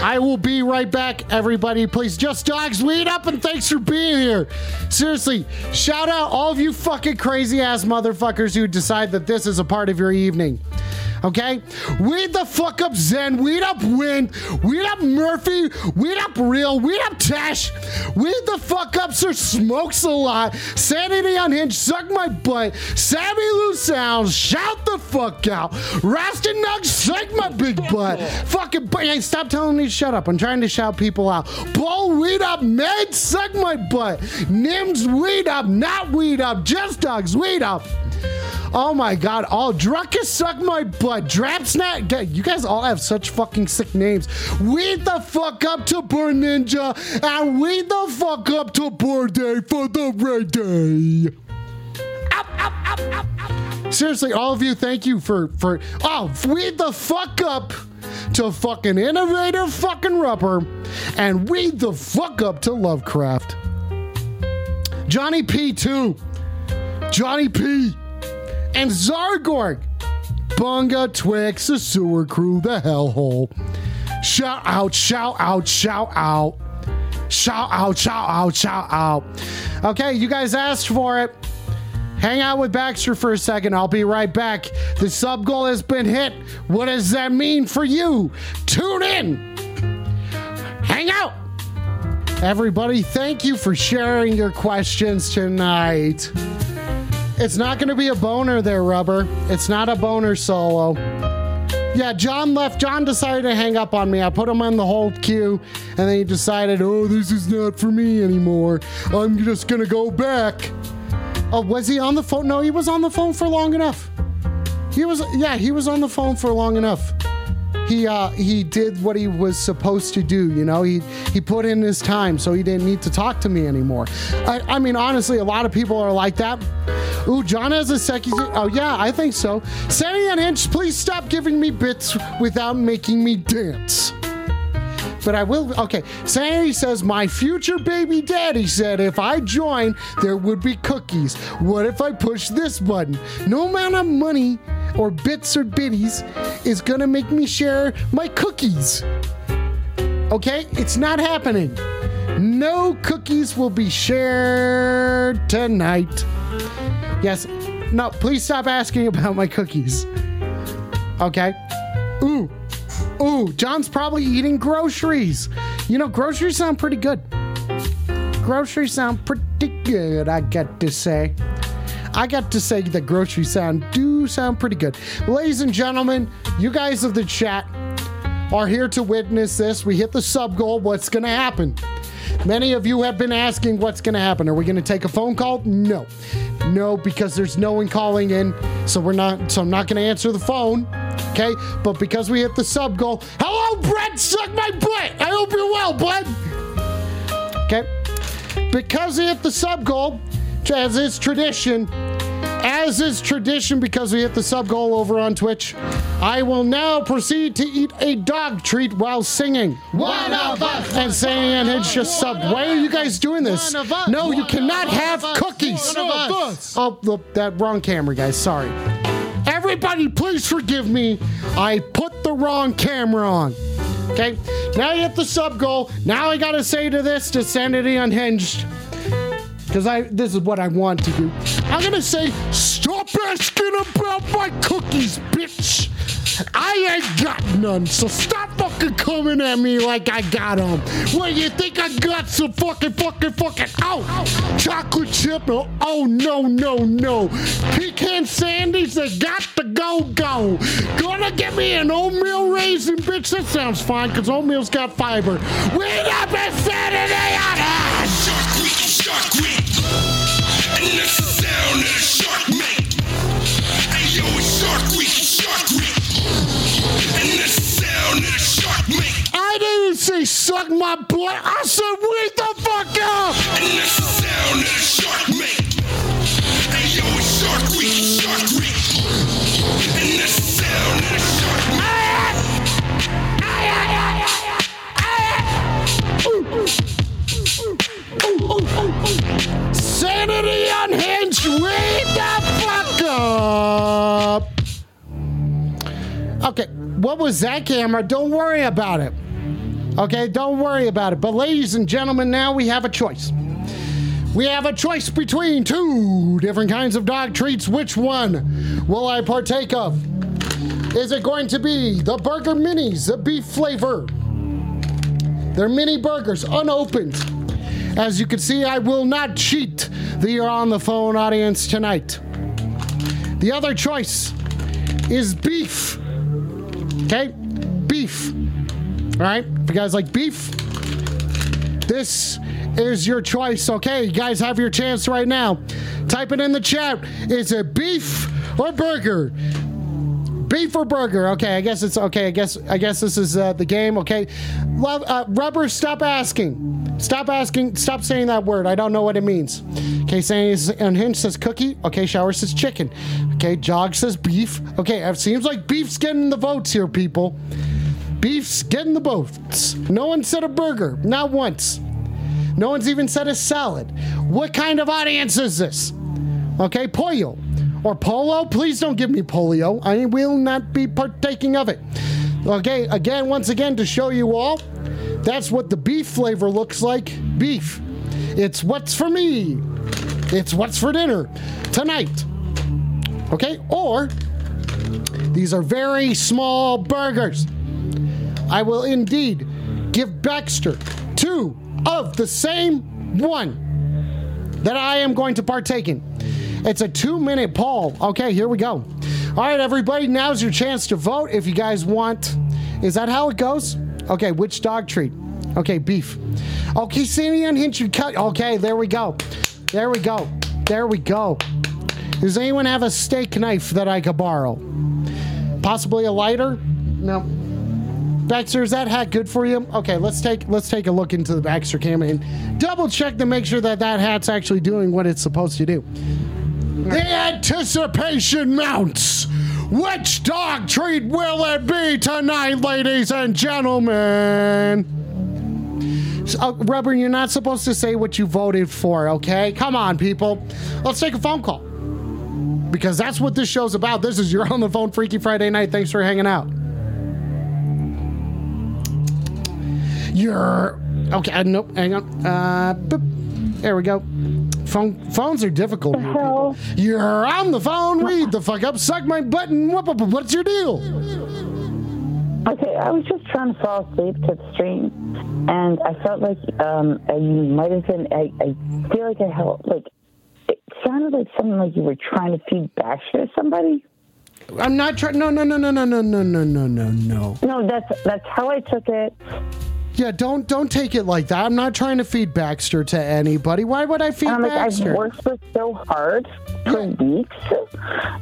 I will be right back, everybody. Please, just dogs, weed up, and thanks for being here. Seriously, shout out all of you fucking crazy ass motherfuckers who decide that this is a part of your evening. Okay? Weed the fuck up Zen, weed up Wind. weed up Murphy, weed up Real, weed up Tash, weed the fuck up Sir. Smokes a lot, Sanity Unhinged, Suck My Butt, Sammy Lou Sounds, Shout the fuck out, Rasta Nug, Suck My Big Butt, fucking, bu- hey, stop telling me to shut up, I'm trying to shout people out. Bull, weed up, Med, Suck My Butt, Nims, weed up, not weed up, Just Dogs, weed up. Oh my god, all Druckus suck my butt. Drapsnat, you guys all have such fucking sick names. Weed the fuck up to Burn Ninja and weed the fuck up to Day for the Red Day. Seriously, all of you, thank you for for oh weed the fuck up to fucking innovative fucking rubber and weed the fuck up to Lovecraft. Johnny P too. Johnny P and Zargorg. Bunga, Twix, the sewer crew, the hellhole. Shout out, shout out, shout out. Shout out, shout out, shout out. Okay, you guys asked for it. Hang out with Baxter for a second. I'll be right back. The sub goal has been hit. What does that mean for you? Tune in. Hang out. Everybody, thank you for sharing your questions tonight. It's not going to be a boner there, Rubber. It's not a boner solo. Yeah, John left. John decided to hang up on me. I put him on the hold queue, and then he decided, oh, this is not for me anymore. I'm just going to go back. Oh, was he on the phone? No, he was on the phone for long enough. He was, yeah, he was on the phone for long enough. He uh, he did what he was supposed to do. You know, he he put in his time, so he didn't need to talk to me anymore. I, I mean, honestly, a lot of people are like that. Ooh, John has a second. Oh yeah, I think so. Sanity Unhinged, please stop giving me bits without making me dance. But I will. Okay, Sandy says my future baby daddy said if I join, there would be cookies. What if I push this button? No amount of money or bits or bitties is gonna make me share my cookies. Okay, it's not happening. No cookies will be shared tonight. Yes. No, please stop asking about my cookies. Okay. Ooh. Ooh, John's probably eating groceries. You know, groceries sound pretty good. Groceries sound pretty good, I got to say. I got to say that groceries sound do sound pretty good. Ladies and gentlemen, you guys of the chat are here to witness this. We hit the sub goal. What's going to happen? Many of you have been asking what's going to happen. Are we going to take a phone call? No. No, because there's no one calling in. So we're not so I'm not going to answer the phone. Okay? But because we hit the sub goal, hello Brett, suck my butt. I hope you're well, bud. Okay? Because we hit the sub goal, as is tradition, as is tradition, because we hit the sub goal over on Twitch, I will now proceed to eat a dog treat while singing. One of us. And saying, and it's just sub. Why are you guys doing this? One of us. No, you cannot have cookies. One of oh, us. Oh, look, that wrong camera, guys. Sorry. Everybody, please forgive me. I put the wrong camera on. Okay, now you hit the sub goal. Now I gotta say to this to Sanity Unhinged, because I this is what I want to do. I'm gonna say, stop asking about my cookies, bitch. I ain't got none, so stop fucking coming at me like I got them. Well, you think I got some fucking, fucking, fucking, oh, chocolate chip? Oh, oh, no, no, no. Pecan sandies, they got to go, go. Gonna give me an oatmeal raisin, bitch. That sounds fine, because oatmeal's got fiber. Wait up Saturday on it! Shark Week, Shark Week. Suck my blood. I said wait the fuck up! And that's the sound of the shark make. Hey yo, it's Shark Week, Shark Week. And that's the sound of the shark make. Sanity unhinged, wait the fuck up! Okay, what was that camera? Don't worry about it. Okay, don't worry about it. But, ladies and gentlemen, now we have a choice. We have a choice between two different kinds of dog treats. Which one will I partake of? Is it going to be the Burger Minis, the beef flavor? They're mini burgers, unopened. As you can see, I will not cheat the on the Phone audience tonight. The other choice is beef. Okay? Beef. All right? If you guys like beef, this is your choice. Okay, you guys have your chance right now. Type it in the chat. Is it beef or burger? Beef or burger? Okay, I guess it's okay. I guess I guess this is uh, the game. Okay, Love, uh, rubber. Stop asking. Stop asking. Stop saying that word. I don't know what it means. Okay, saying is unhinged says cookie. Okay, shower says chicken. Okay, jog says beef. Okay, it seems like beef's getting the votes here, people. Beef's getting the votes. No one said a burger. Not once. No one's even said a salad. What kind of audience is this? Okay, pollo or polo. Please don't give me polio. I will not be partaking of it. Okay, again, once again, to show you all, that's what the beef flavor looks like. Beef. It's what's for me. It's what's for dinner tonight. Okay, or these are very small burgers. I will indeed give Baxter two of the same one that I am going to partake in. It's a two minute poll. Okay, here we go. All right, everybody, now's your chance to vote if you guys want. Is that how it goes? Okay, which dog treat? Okay, beef. Okay, Sammy unhinged cut. Okay, there we go. There we go. There we go. Does anyone have a steak knife that I could borrow? Possibly a lighter? No. Baxter, is that hat good for you? Okay, let's take let's take a look into the Baxter camera and double check to make sure that that hat's actually doing what it's supposed to do. The anticipation mounts. Which dog treat will it be tonight, ladies and gentlemen? Uh, Rubber, you're not supposed to say what you voted for, okay? Come on, people. Let's take a phone call. Because that's what this show's about. This is your <laughs> on the phone Freaky Friday night. Thanks for hanging out. You're okay. Uh, nope. Hang on. Uh, boop. there we go. Phone phones are difficult. here, people. You're on the phone. Read the fuck up. Suck my button. What's your deal? Okay, I was just trying to fall asleep to the stream, and I felt like um, I might have been. I, I feel like I held like it sounded like something like you were trying to feed Baxter to somebody. I'm not trying. No, no, no, no, no, no, no, no, no, no, no. No, that's that's how I took it. Yeah, don't don't take it like that. I'm not trying to feed Baxter to anybody. Why would I feed I'm like, I've worked for so hard for weeks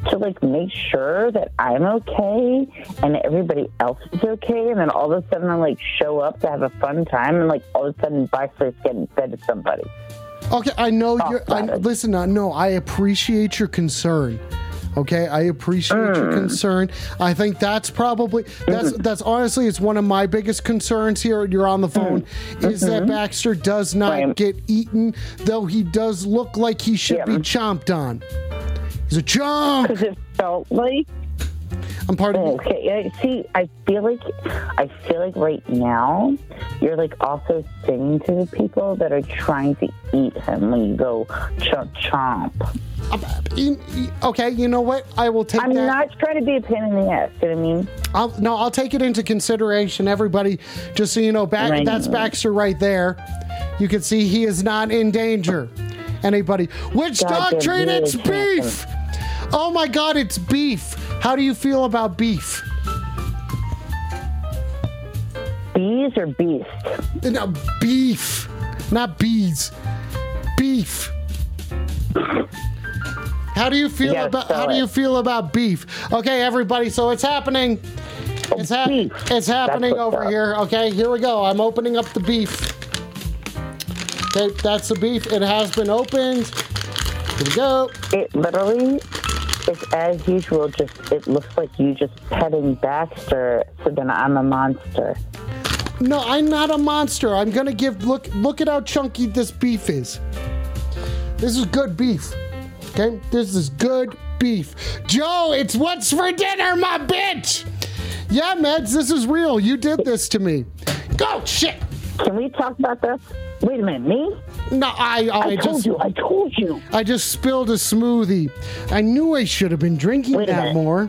to like make sure that I'm okay and everybody else is okay, and then all of a sudden I like show up to have a fun time, and like all of a sudden Baxter's getting fed to somebody. Okay, I know Oh, you're. I, listen, uh, no, I appreciate your concern. Okay, I appreciate your Mm. concern. I think that's probably that's Mm-hmm. that's honestly it's one of my biggest concerns here. You're on the phone. Is that Baxter does not Mm. Right. get eaten, though he does look like he should be chomped on. He's a chomp. Because it felt like I'm part of. Okay, see, I feel like I feel like right now you're like also singing to the people that are trying to eat him when you go chomp chomp. Okay, you know what? I will take I'm that. not trying to be a pain in the ass. You know what I mean? I'll, no, I'll take it into consideration. Everybody, just so you know, back, Right. that's Baxter right there. You can see he is not in danger. Anybody? Which doctrine? really It's beef. Oh my God, it's beef. How do you feel about beef? Bees or beast? No, beef, not bees. Beef. How do you feel about how do you feel about beef? Okay, everybody, so it's happening. It's, hap- it's happening over up. here. Okay, here we go. I'm opening up the beef. Okay, that's the beef. It has been opened. Here we go. It literally is as usual. Just it looks like you just petting Baxter. So then I'm a monster. No, I'm not a monster. I'm gonna give look look at how chunky this beef is. This is good beef. Okay? This is good beef. Joe, it's what's for dinner, my bitch! Yeah, Meds, this is real. You did this to me. Go shit! Can we talk about this? Wait a minute, me? No, I I, I, told just you. I told you. I just spilled a smoothie. I knew I should have been drinking Wait that more.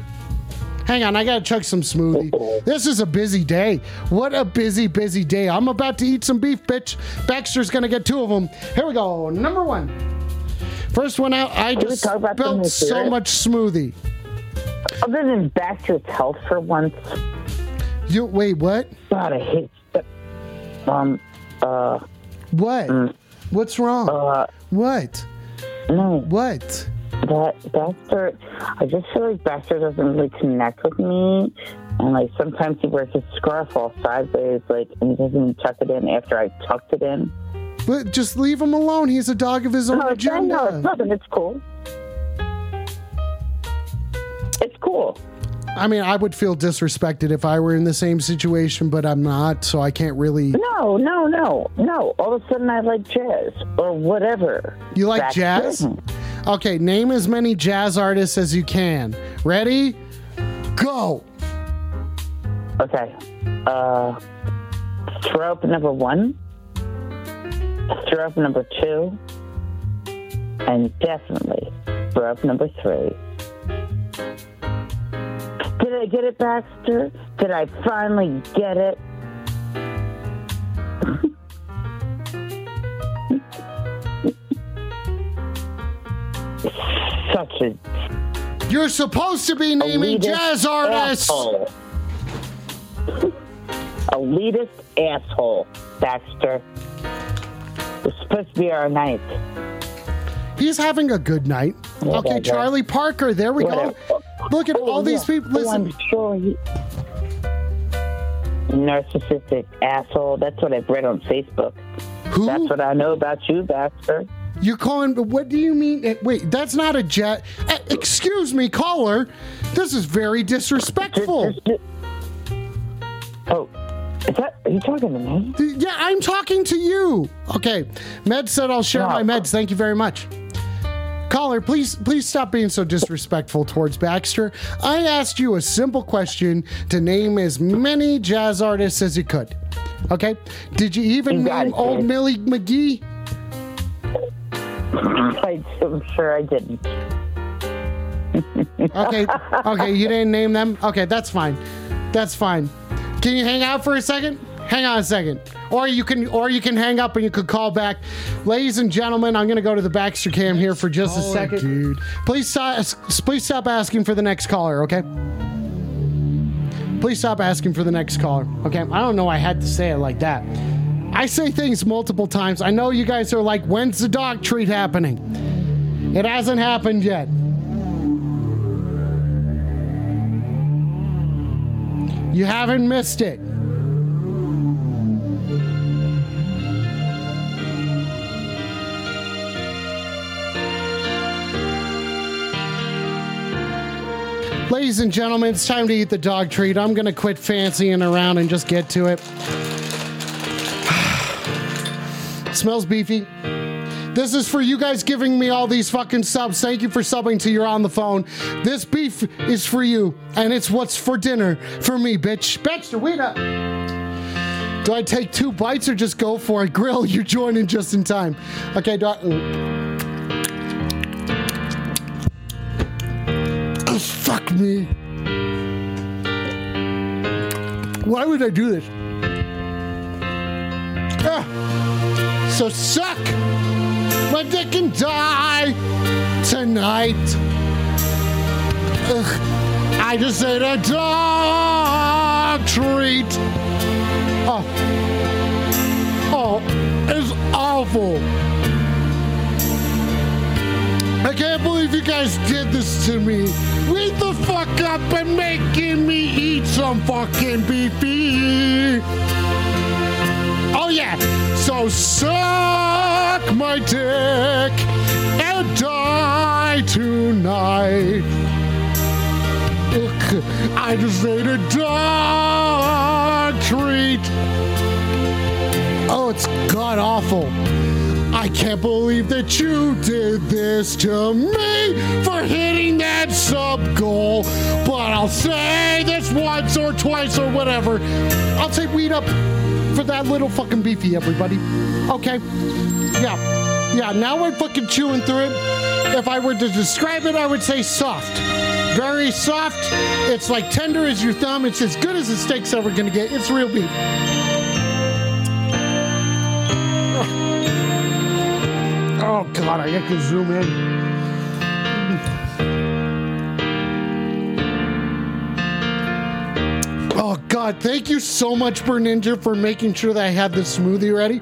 Hang on, I gotta chug some smoothie. This is a busy day. What a busy, busy day. I'm about to eat some beef, bitch. Baxter's gonna get two of them. Here we go. Number one. First one out. I we just spilled so much smoothie. Other than Baxter's health for once, You wait, what? God, I hate. Um, uh, What? What's wrong? uh, what? no, What? that Baxter. I just feel like Baxter doesn't really connect with me, and like sometimes he wears his scarf all sideways, like, and he doesn't even tuck it in after I tucked it in. But just leave him alone. He's a dog of his own no, agenda. no, it's nothing. It's cool. It's cool. I mean, I would feel disrespected if I were in the same situation, but I'm not, so I can't really. No, no, no, no. All of a sudden, I like jazz or whatever. You like jazz? Okay, name as many jazz artists as you can. Ready? Go. Okay. Uh, throw up number one. Throw up number two. And definitely throw up number three. Did I get it, Baxter? Did I finally get it? <laughs> Such a You're supposed to be naming jazz artists. asshole. <laughs> elitist asshole, Baxter. It's supposed to be our night. He's having a good night. Okay, Charlie Parker. There we Whatever. go. Look at all these yeah. people. Oh, Listen, I'm sure he... Narcissistic asshole. That's what I've read on Facebook. who? That's what I know about you, Baxter. You're calling? What do you mean? eh, Wait, that's not a jet. eh, Excuse me, caller. This is very disrespectful. Oh, is that? Are you talking to me? Yeah, I'm talking to you. Okay, Med said I'll share my meds. Thank you very much. Caller, please, please stop being so disrespectful towards Baxter. I asked you a simple question to name as many jazz artists as you could. Okay? Did you even You name it, old. Millie McGee? <laughs> I'm sure I didn't. Okay, okay, you didn't name them. Okay, that's fine. That's fine. Can you hang out for a second? Hang on a second. Or you can or you can hang up and you could call back. Ladies and gentlemen, I'm gonna go to the Baxter cam here for just a second. Dude. Please stop please stop asking for the next caller, okay? Please stop asking for the next caller. Okay, I don't know. I had to say it like that. I say things multiple times. I know you guys are like, when's the dog treat happening? It hasn't happened yet. You haven't missed it. Ladies and gentlemen, it's time to eat the dog treat. I'm going to quit fancying around and just get to it. <sighs> Smells beefy. This is for you guys giving me all these fucking subs. Thank you for subbing to You're on the phone. This beef is for you, and it's what's for dinner for me, bitch. Bitch, weed up. Do I take two bites or just go for it? Grill, <laughs> you're joining just in time. Okay, do I, Oh, fuck me. Why would I do this? Ah, so suck my dick and die tonight. Ugh, I just ate a dog treat. Oh, oh, it's awful. I can't believe you guys did this to me. Wait the fuck up and making me eat some fucking beefy. Oh yeah, so suck my dick and die tonight. Ugh, I just ate a dog treat. Oh, it's god awful. I can't believe that you did this to me for hitting that sub goal. But I'll say this once or twice or whatever. I'll take weed up for that little fucking beefy, everybody. Okay. Yeah. Yeah, now we're fucking chewing through it. If I were to describe it, I would say soft. Very soft. It's like tender as your thumb. It's as good as a steak's ever gonna get. It's real beef. Oh god, I to zoom in. Oh god, thank you so much, Ninja, for making sure that I had this smoothie ready.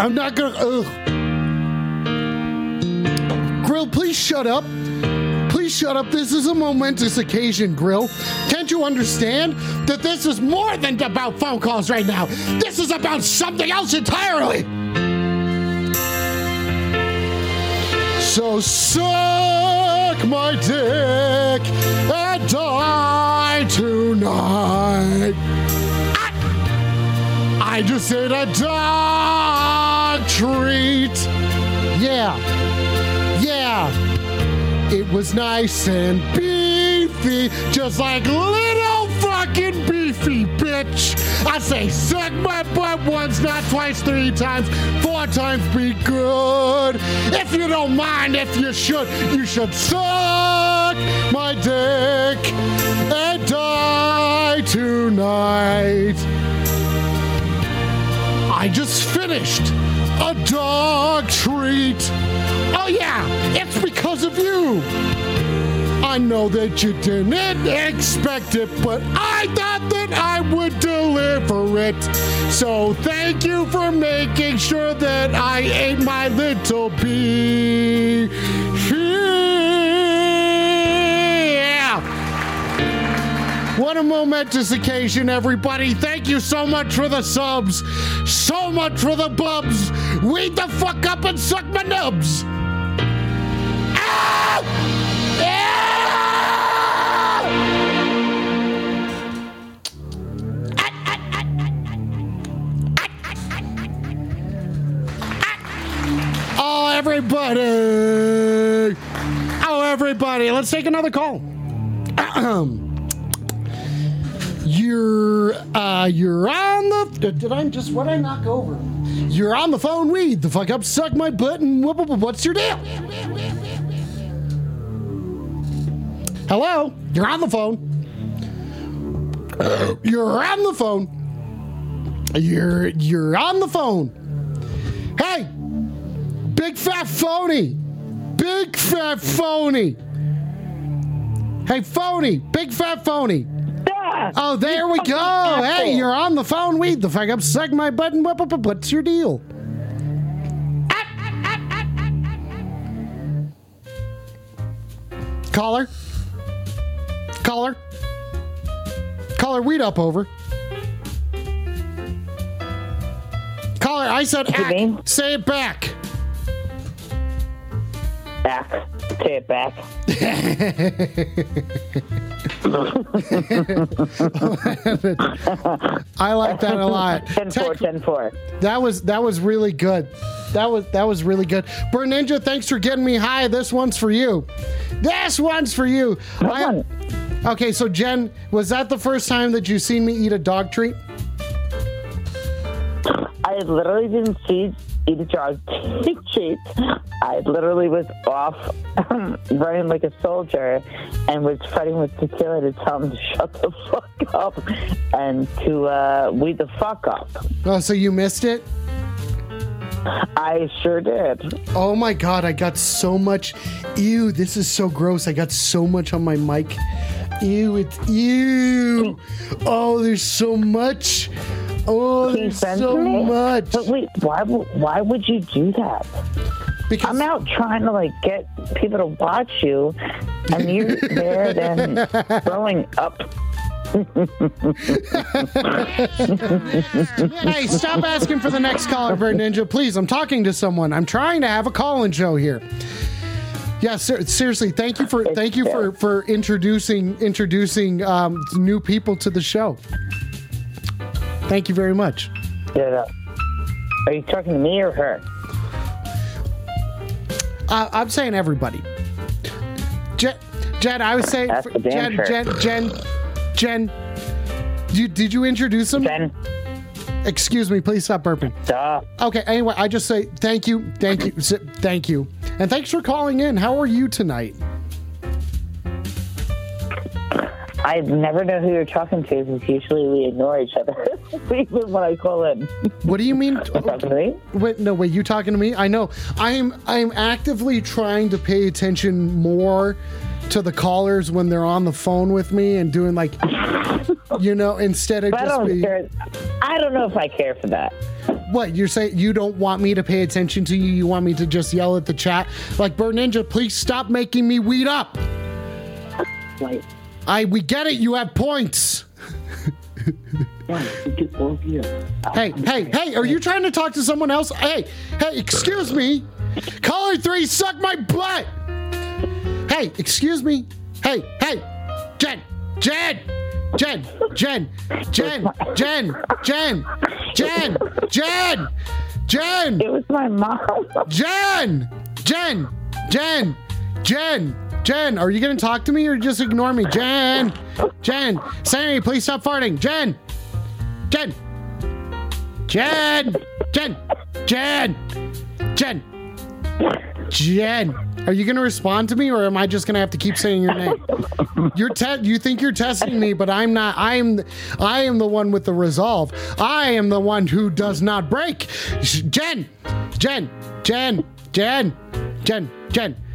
I'm not gonna. Ugh. Grill, please shut up. Please shut up. This is a momentous occasion, Grill. Can't you understand that this is more than about phone calls right now? This is about something else entirely. So suck my dick and die tonight. I, just ate a dog treat. Yeah. Yeah. It was nice and beefy, just like little fucking beefy, bitch. I say suck my butt once, not twice, three times, four times, be good. If you don't mind, if you should, you should suck my dick and die tonight. I just finished a dog treat. Oh, yeah, it's because of you. I know that you didn't expect it, but I thought that I would deliver it. So thank you for making sure that I ate my little. Yeah. What a momentous occasion, everybody. Thank you so much for the subs. So much for the bubs. Weed the fuck up and suck my nubs. Everybody! Oh, everybody! Let's take another call. <clears throat> You're uh, you're on the. Did I just what I knock over? You're on the phone. Weed the fuck up. Suck my butt and whoop, whoop. what's your deal? Hello, you're on the phone. <clears throat> You're on the phone. You're you're on the phone. Hey, big fat phony, big fat phony. Hey, phony, big fat phony. Ah! Oh, there we go. Hey, you're on the phone. Weed the fuck up. Suck my button. What, what, what- what's your deal? Caller. Caller. Caller, weed up over. Caller, I said What you ack. mean? Say it back. Back. Say it back. I like that a lot. <laughs> 10 4, Tech- 10 4. That was that was really good. That was that was really good. Burn Ninja, thanks for getting me high. This one's for you. This one's for you. I- okay, so Jen, was that the first time that you seen me eat a dog treat? I literally didn't see eat a dog treat. I literally was off running like a soldier and was fighting with Tequila to tell him to shut the fuck up and to uh, weed the fuck up. Oh, so you missed it? I sure did. Oh my god, I got so much. Ew, this is so gross. I got so much on my mic. Ew, it's ew. Oh, there's so much. Oh, Can you there's send so much. But wait, why, would- why would you do that? Because I'm out trying to like get people to watch you, and you're <laughs> there then throwing up. <laughs> hey, stop asking for the next caller, Bird Ninja. Please, I'm talking to someone. I'm trying to have a call-in show here. Yeah, ser- seriously, thank you for thank you for for introducing introducing um, new people to the show. Thank you very much. Yeah. Are you talking to me or her? Uh, I'm saying everybody. Jen, Jen, I was saying That's for damn Jen. Jen, Jen, Jen. You, did you introduce them? Jen. Excuse me, please stop burping. duh. Okay, anyway, I just say thank you, thank you, thank you. And thanks for calling in. How are you tonight? I never know who you're talking to because usually we ignore each other, <laughs> even when I call in. What do you mean? <laughs> Talking to me? Wait, no, wait, you talking to me? I know. I'm I'm actively trying to pay attention more to the callers when they're on the phone with me and doing like you know, instead of But I just don't be, care. I don't know if I care for that. what you're saying you don't want me to pay attention to you, you want me to just yell at the chat. Like Bird Ninja, please stop making me weed up. Like, I we get it, you have points. Hey, hey, hey, are you trying to talk to someone else? Hey, hey, excuse me. Caller three, suck my butt. Hey, excuse me. Hey, hey, Jen, Jen, Jen, Jen, Jen, Jen, Jen, Jen, Jen, Jen, it was my mom. Jen, Jen, Jen, Jen, Jen. Are you gonna talk to me or just ignore me? Jen, Jen, Sammy, please stop farting. Jen, Jen, Jen, Jen, Jen, Jen, Jen. Are you gonna respond to me or am I just gonna have to keep saying your name? You're te- you think you're testing me, but I'm not. I am I am the one with the resolve. I am the one who does not break. Jen, Jen, Jen, Jen, Jen, Jen.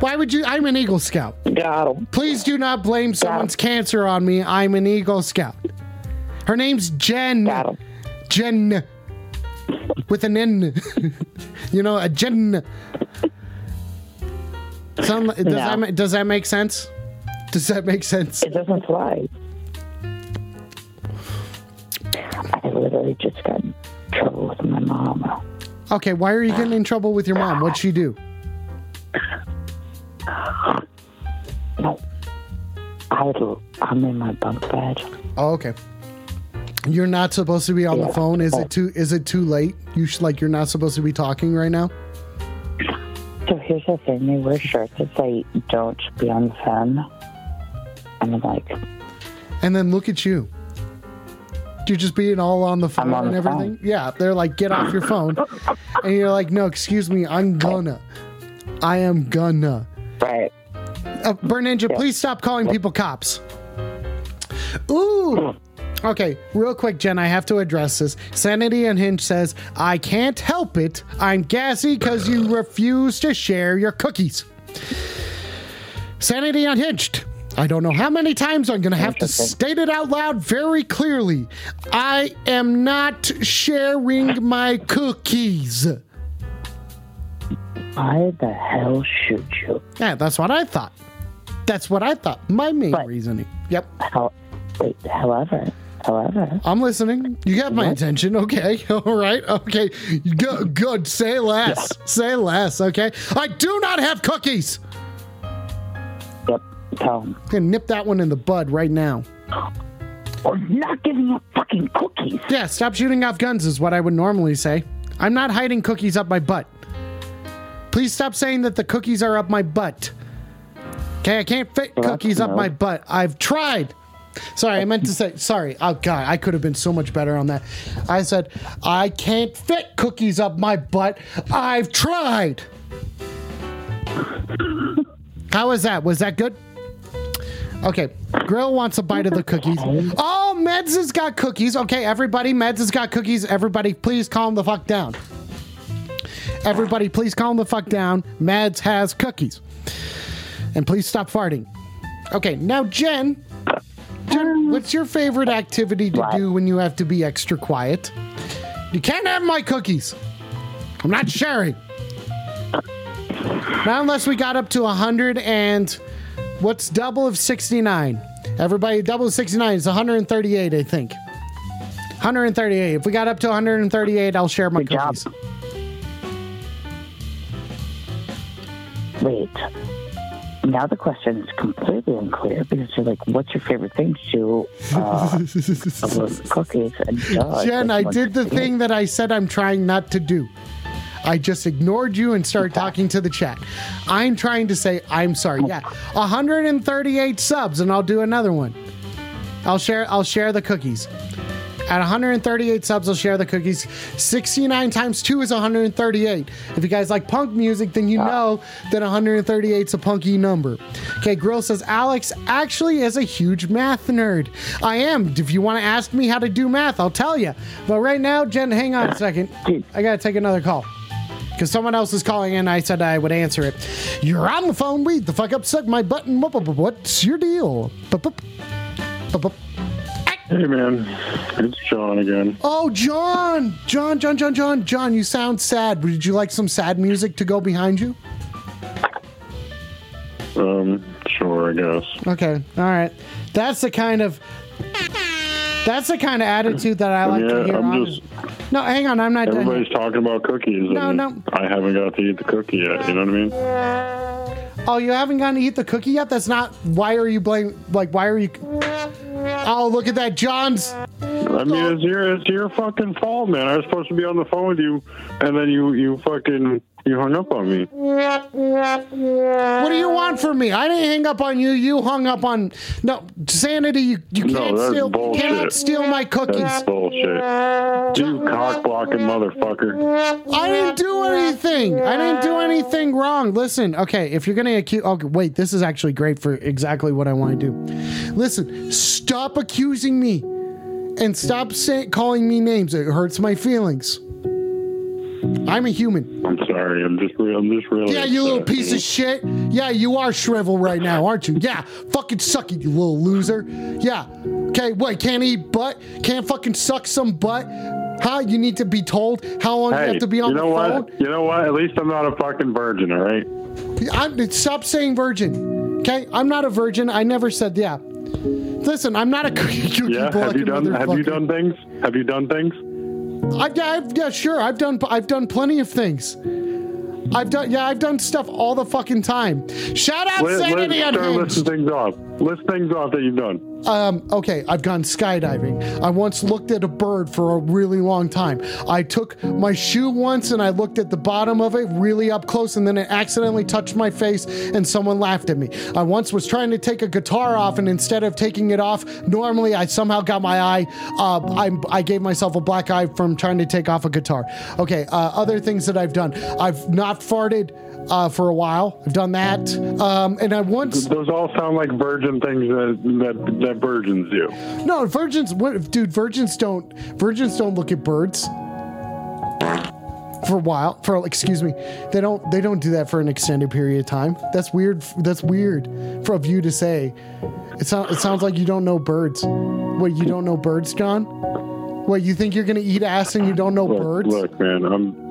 Why would you? I'm an Eagle Scout. Got him. Please do not blame someone's cancer on me. I'm an Eagle Scout. Her name's Jen. Got him. Jen. With an N. <laughs> you know, a Jen. Sound, does, No. that, does that make sense? Does that make sense? It doesn't fly. I literally just got in trouble with my mom. Okay, why are you getting in trouble with your mom? What'd she do? <gasps> No, I, I'm in my bunk bed. Oh, okay. You're not supposed to be on the phone. Is it oh. too? Is it too late? You should like you're not supposed to be talking right now. So here's the thing: they wear shirts that say "Don't be on the phone," And I'm like, And then look at you. You're just being all on the phone on and the everything. phone. Yeah, they're like, get off your phone. and you're like, no, excuse me, I'm gonna. I am gonna. Right. Uh, Burn Ninja, please stop calling people cops. Ooh. Okay, real quick, Jen, I have to address this. Sanity Unhinged says, I can't help it. I'm gassy because you refuse to share your cookies. Sanity Unhinged. I don't know how many times I'm going to have to state it out loud very clearly. I am not sharing my cookies. Why the hell should you? Yeah, that's what I thought. That's what I thought. My main But- reasoning. Yep. How, wait, however, however, I'm listening. You got my attention. Okay. <laughs> All right. Okay. Good. Good. Say less. Say less. Okay. I do not have cookies. yep, tell him. I'm nip that one in the bud right now. Or not giving up fucking cookies. Yeah. Stop shooting off guns is what I would normally say. I'm not hiding cookies up my butt. Please stop saying that the cookies are up my butt. Okay. I can't fit Well, cookies up my butt. I've tried. Sorry, I meant to say sorry. Oh god, I could have been so much better on that. I said I can't fit cookies up my butt. I've tried. How was that? Was that good? Okay, Grill wants a bite of the cookies. Oh, Meds has got cookies. Okay, everybody, Meds has got cookies. Everybody, please calm the fuck down. Everybody, please calm the fuck down. Mads has cookies. And please stop farting. Okay, now Jen, Jen, what's your favorite activity to do when you have to be extra quiet? You can't have my cookies. I'm not sharing. Not unless we got up to 100 and what's double of 69? Everybody, double of 69 is 138, I think. 138. If we got up to 138, I'll share my Good job. Wait. Now the question is completely unclear because you're like, what's your favorite thing to do? Uh, <laughs> cookies and duh, Jen, I did the thing that I said I'm trying not to do. I just ignored you and started talking to the chat. I'm trying to say I'm sorry. Yeah, 138 subs, and I'll do another one. I'll share. I'll share the cookies. At 138 subs, I'll share the cookies. 69 times 2 is 138. If you guys like punk music, then you know that 138 is a punky number. Okay, Grill says Alex actually is a huge math nerd. I am. If you want to ask me how to do math, I'll tell you. But right now, Jen, hang on a second. I got to take another call. Because someone else is calling in, I said I would answer it. You're on the phone, read the fuck up, suck my button. What's your deal? Bup, bup. Bup, bup. Hey, man. It's John again. Oh, John! John, John, John, John, John, you sound sad. Would you like some sad music to go behind you? Um, sure, I guess. Okay, all right. That's the kind of that's the kind of attitude that I like to hear. I'm on- just- no, hang on, I'm not done. Everybody's talking about cookies. No, no. I haven't got to eat the cookie yet. You know what I mean? Oh, you haven't gotten to eat the cookie yet? That's not. Why are you blame? Like, why are you? Oh, look at that, John's. I mean, it's your it's your fucking fault, man. I was supposed to be on the phone with you, and then you you fucking you hung up on me. What do you want from me? I didn't hang up on you. You hung up on. No, sanity. You, you No, can't steal. bullshit. Cannot steal my cookies. That's bullshit. You cock blocking motherfucker. I didn't do anything. I didn't do anything wrong. Listen, okay, if you're gonna accuse, okay, wait, this is actually great for exactly what I want to do. Listen, stop accusing me, and stop say, calling me names. It hurts my feelings. I'm a human. I'm sorry. I'm just real. I'm just really. Yeah, you little piece man. of shit. Yeah, you are shrivel right now, aren't you? Yeah, fucking suck it, you little loser. Yeah. Okay, Wait. Can't eat butt? Can't fucking suck some butt? Huh? You need to be told how long you have to be on you know the phone? what? You know what? At least I'm not a fucking virgin. All right. I'm, stop saying virgin. Okay, I'm not a virgin. I never said yeah. Listen, I'm not a <laughs> cookie Yeah. Have you done? Have you done things? Have you done things? I, yeah, I've, yeah, sure. I've done. I've done plenty of things. I've done. Yeah, I've done stuff all the fucking time. Shout out Let, Sanity let's Unhinged. things off. List things off that you've done. um, okay, I've gone skydiving. I once looked at a bird for a really long time. I took my shoe once and I looked at the bottom of it really up close, and then it accidentally touched my face, and someone laughed at me. I once was trying to take a guitar off, and instead of taking it off, normally I somehow got my eye. Uh, I, I gave myself a black eye from trying to take off a guitar. Okay, uh, other things that I've done. I've not farted uh, for a while. I've done that. Um, and I once. Those all sound like virgin things that that, that virgins do. No, virgins. What, dude? Virgins don't. Virgins don't look at birds for a while. For excuse me, they don't. They don't do that for an extended period of time. That's weird. That's weird for of you to say. It sounds. It sounds like you don't know birds. What? You don't know birds, John? What? You think you're gonna eat ass and you don't know Look, birds? look, man, I'm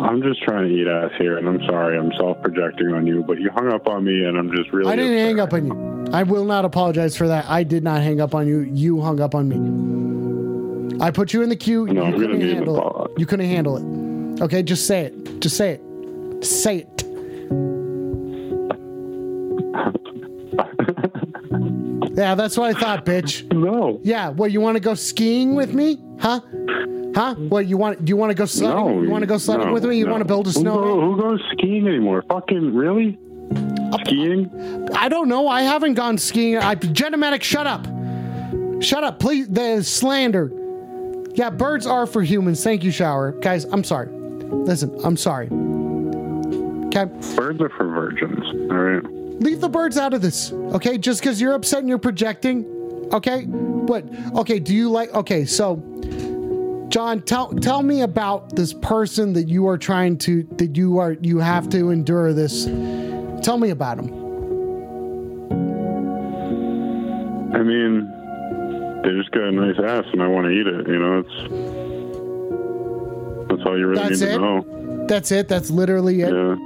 I'm just trying to eat ass here, and I'm sorry, I'm self-projecting on you, but you hung up on me, and I'm just really. I didn't upset. hang up on you. I will not apologize for that. I did not hang up on you. You hung up on me. I put you in the queue. No, you I'm couldn't handle it. You couldn't handle it. Okay, just say it. Just say it. Say it. yeah, that's what I thought, bitch. <laughs> No. Yeah, what you want to go skiing with me? Huh? Huh? Mm-hmm. Well, you want? Do you want to go sledding? No, you want to go sledding no, with me? You no. want to build a Who, go, who goes skiing anymore? Fucking really? Uh, skiing? I don't know. I haven't gone skiing. I Genomatic, shut up. Shut up, please. The slander. Yeah, birds are for humans. Thank you, shower. Guys, I'm sorry. Listen, I'm sorry. Okay? Birds are for virgins. All right. Leave the birds out of this. Okay? Just because you're upset and you're projecting. Okay? What? Okay, do you like okay, so John, tell tell me about this person that you are trying to that you are you have to endure this. Tell me about him. I mean, they just got a nice ass, and I want to eat it. You know, it's that's all you really That's need it? to know. That's it. That's literally it. Yeah.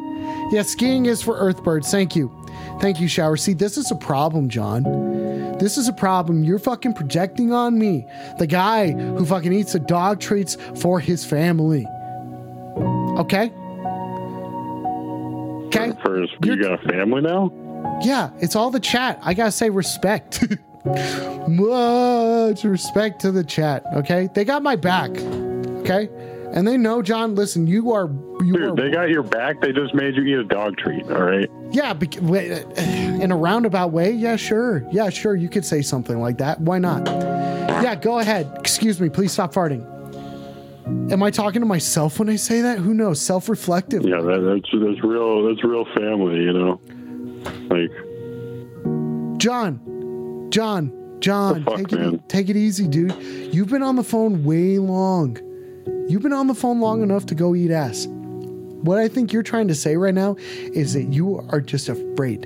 Yeah, skiing is for earthbirds. Thank you. Thank you, Shower. See, this is a problem, John. This is a problem. You're fucking projecting on me, the guy who fucking eats the dog treats for his family. Okay? Okay? For you got a family now? Yeah, it's all the chat. I gotta say respect. <laughs> Much respect to the chat, okay? They got my back, okay? And they know, John, listen, you are. You Dude, they got your back. They just made you eat a dog treat. All right. Yeah, bec- uh, in a roundabout way. Yeah, sure. Yeah, sure. You could say something like that. Why not? Yeah, go ahead. Excuse me. Please stop farting. Am I talking to myself when I say that? Who knows? Self-reflective. Yeah, that, that's that's real. That's real family. You know, like John, John, John, fuck, take it, man? take it easy, dude. You've been on the phone way long. You've been on the phone long enough to go eat ass. What I think you're trying to say right now is that you are just afraid.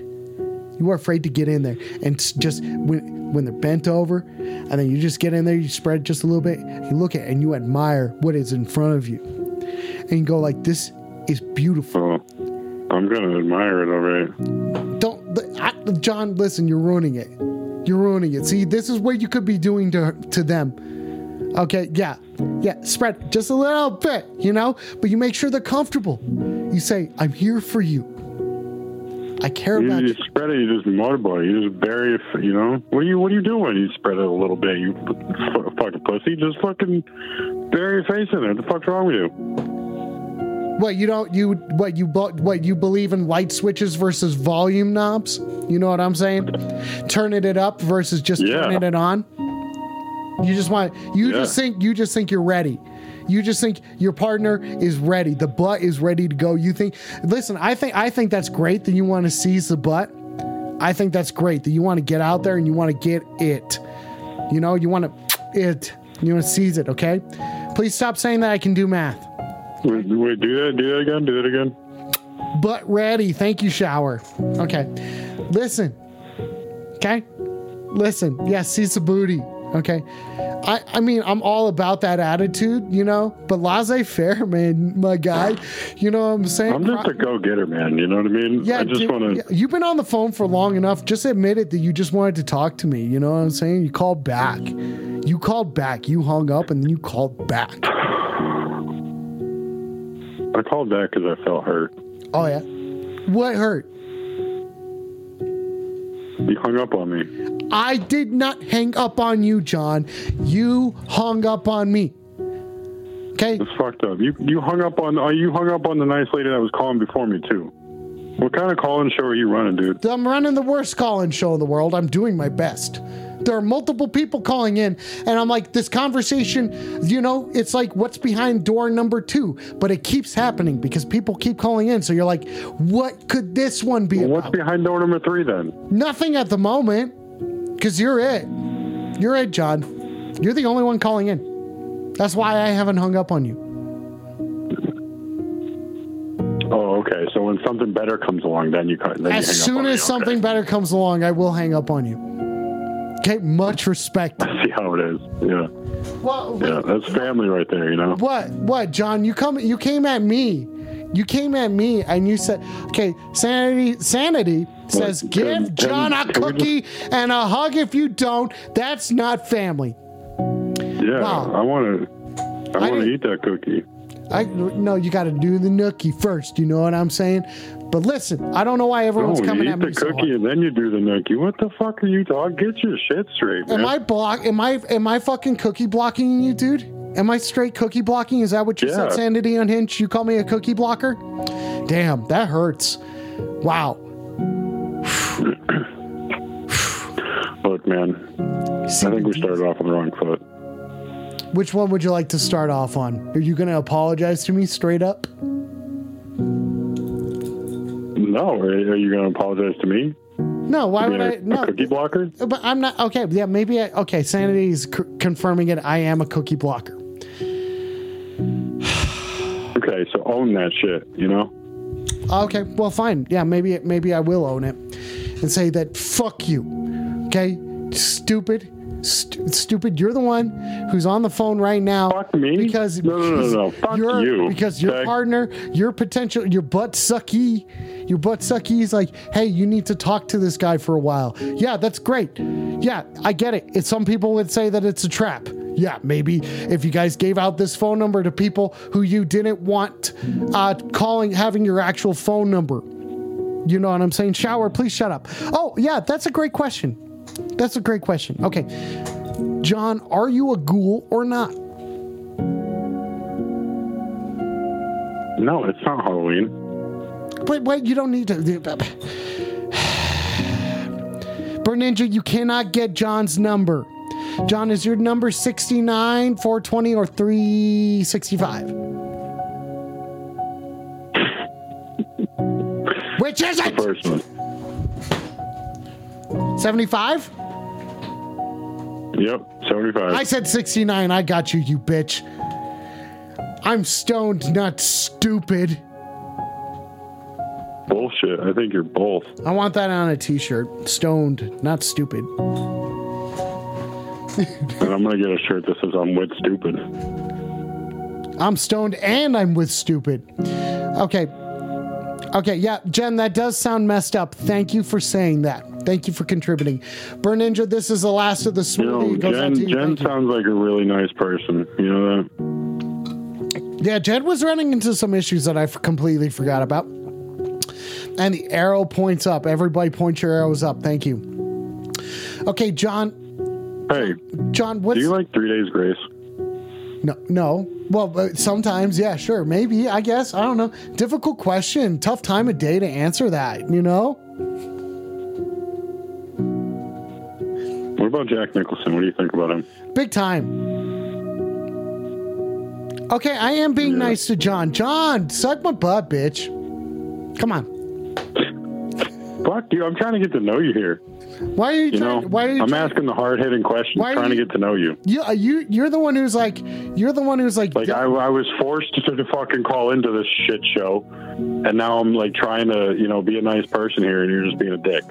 You are afraid to get in there and just when when they're bent over, and then you just get in there, you spread just a little bit, you look at it and you admire what is in front of you, and you go like, "This is beautiful." oh, I'm gonna admire it. All right. Don't, I, John. Listen, you're ruining it. You're ruining it. See, this is what you could be doing to to them. Okay, yeah, yeah. Spread just a little bit, you know, but you make sure they're comfortable. You say, "I'm here for you. I care You, about you you." spread it. You just motorboat. it, You just bury it. You know. What are you What are you doing? You spread it a little bit. You f- fucking pussy. Just fucking bury your face in it. What the fuck's wrong with you? What you don't you what you what you believe in light switches versus volume knobs? You know what I'm saying? Turning it up versus just Yeah. turning it on. You just want you just think you just think you're ready. You just think your partner is ready. The butt is ready to go. You think listen, I think I think that's great that you want to seize the butt. I think that's great that you want to get out there and you want to get it. You know, you want to it. You want to seize it, okay? Please stop saying that I can do math. Wait, wait, do that. Do that again. Do that again. Butt ready. Thank you, shower. Okay. Listen. Okay. Listen. Yes, seize the booty. Okay. I, I mean, I'm all about that attitude, you know, but laissez faire, <laughs> man, my guy. You know what I'm saying? I'm just a go getter, man. You know what I mean? yeah, I just want to. you've been on the phone for long enough. Just admit it that you just wanted to talk to me. You know what I'm saying? You called back. You called back. You hung up and then you called back. I called back because I felt hurt. Oh, yeah. What hurt? You hung up on me. I did not hang up on you, John. You hung up on me. Okay? It's fucked up. You you hung up on uh, you hung up on the nice lady that was calling before me too. What kind of call-in show are you running, dude? I'm running the worst call-in show in the world. I'm doing my best. There are multiple people calling in, and I'm like, this conversation, you know, it's like what's behind door number two, but it keeps happening because people keep calling in. So you're like, what could this one be Well, about? what's behind door number three then? Nothing at the moment, because you're it. You're it, John. You're the only one calling in. That's why I haven't hung up on you. Oh, okay. So when something better comes along, then you then you hang As up soon on as me. something better comes along, I will hang up on you. Okay, much respect. <laughs> Okay. See how it is. Yeah, Well, yeah. That's family right there. You know. What? What, John? You come. You came at me. You came at me, and you said, "Okay, sanity. Sanity says give John a cookie and a hug if you don't. That's not family." Yeah, Wow. I want to. I, want to eat that cookie. I no. You got to do the nookie first. You know what I'm saying? But listen, I don't know why everyone's no, coming you at eat me the so cookie hard. and then you do the nookie. What the fuck are you talking? Get your shit straight, man. Am I block? Am I am I fucking cookie blocking you, dude? Am I straight cookie blocking? Is that what you said, Sanity Unhinged? You call me a cookie blocker? Damn, that hurts. Wow. <clears throat> Look, man. I think we started off on the wrong foot. Which one would you like to start off on? Are you going to apologize to me straight up? No, are, are you going to apologize to me? No, why would I? a, No, a cookie blocker? but I'm not. Okay, yeah, maybe. I, okay, Sanity is c- confirming it. I am a cookie blocker. <sighs> Okay, so own that shit. You know. Okay, well, fine. Yeah, maybe maybe I will own it and say that fuck you. Okay, stupid, st- stupid. You're the one who's on the phone right now. Fuck me? Because No, no, no, no. Fuck your- you, Because your okay? partner, your potential, your butt sucky, your butt sucky is like, hey, you need to talk to this guy for a while. Yeah, that's great. Yeah, I get it. It's some people would say that it's a trap. Yeah, maybe if you guys gave out this phone number to people who you didn't want uh, calling, having your actual phone number. You know what I'm saying? Shower, please shut up. Oh, yeah, that's a great question. That's a great question. Okay. John, are you a ghoul or not? No, it's not Halloween. Wait, wait, you don't need to. Burn Ninja, you cannot get John's number. John, is your number 69, 420, or 365? Which is it? First one. 75? Yep, seventy-five. I said 69. I got you, you bitch. I'm stoned, not stupid. Bullshit. I think you're both. I want that on a t shirt. Stoned, not stupid. And I'm gonna get a shirt that says I'm with stupid. I'm stoned and I'm with stupid. Okay. Okay, yeah, Jen, that does sound messed up. Thank you for saying that. Thank you for contributing. Burn Ninja, this is the last of the You know, smoothie. Goes out Jen. Jen Thank you. sounds like a really nice person. You know that? Yeah, Jen was running into some issues that I f- completely forgot about. And the arrow points up. Everybody point your arrows up. Thank you. Okay, John. Hey, John, what's do you like Three Days Grace? No, no. Well, sometimes, yeah, sure, maybe. I guess I don't know. Difficult question. Tough time of day to answer that. You know. What about Jack Nicholson? What do you think about him? Big time. Okay, I am being Yeah. nice to John. John, suck my butt, bitch. Come on. Fuck you! I'm trying to get to know you here. Why are you, You trying? know, why are you? I'm trying- asking the hard hitting questions, Why trying to get to know you. You, you, you're the one who's like, you're the one who's like, Like I, I was forced to, to <laughs> fucking call into this shit show, and now I'm like trying to, you know, be a nice person here, and you're just being a dick.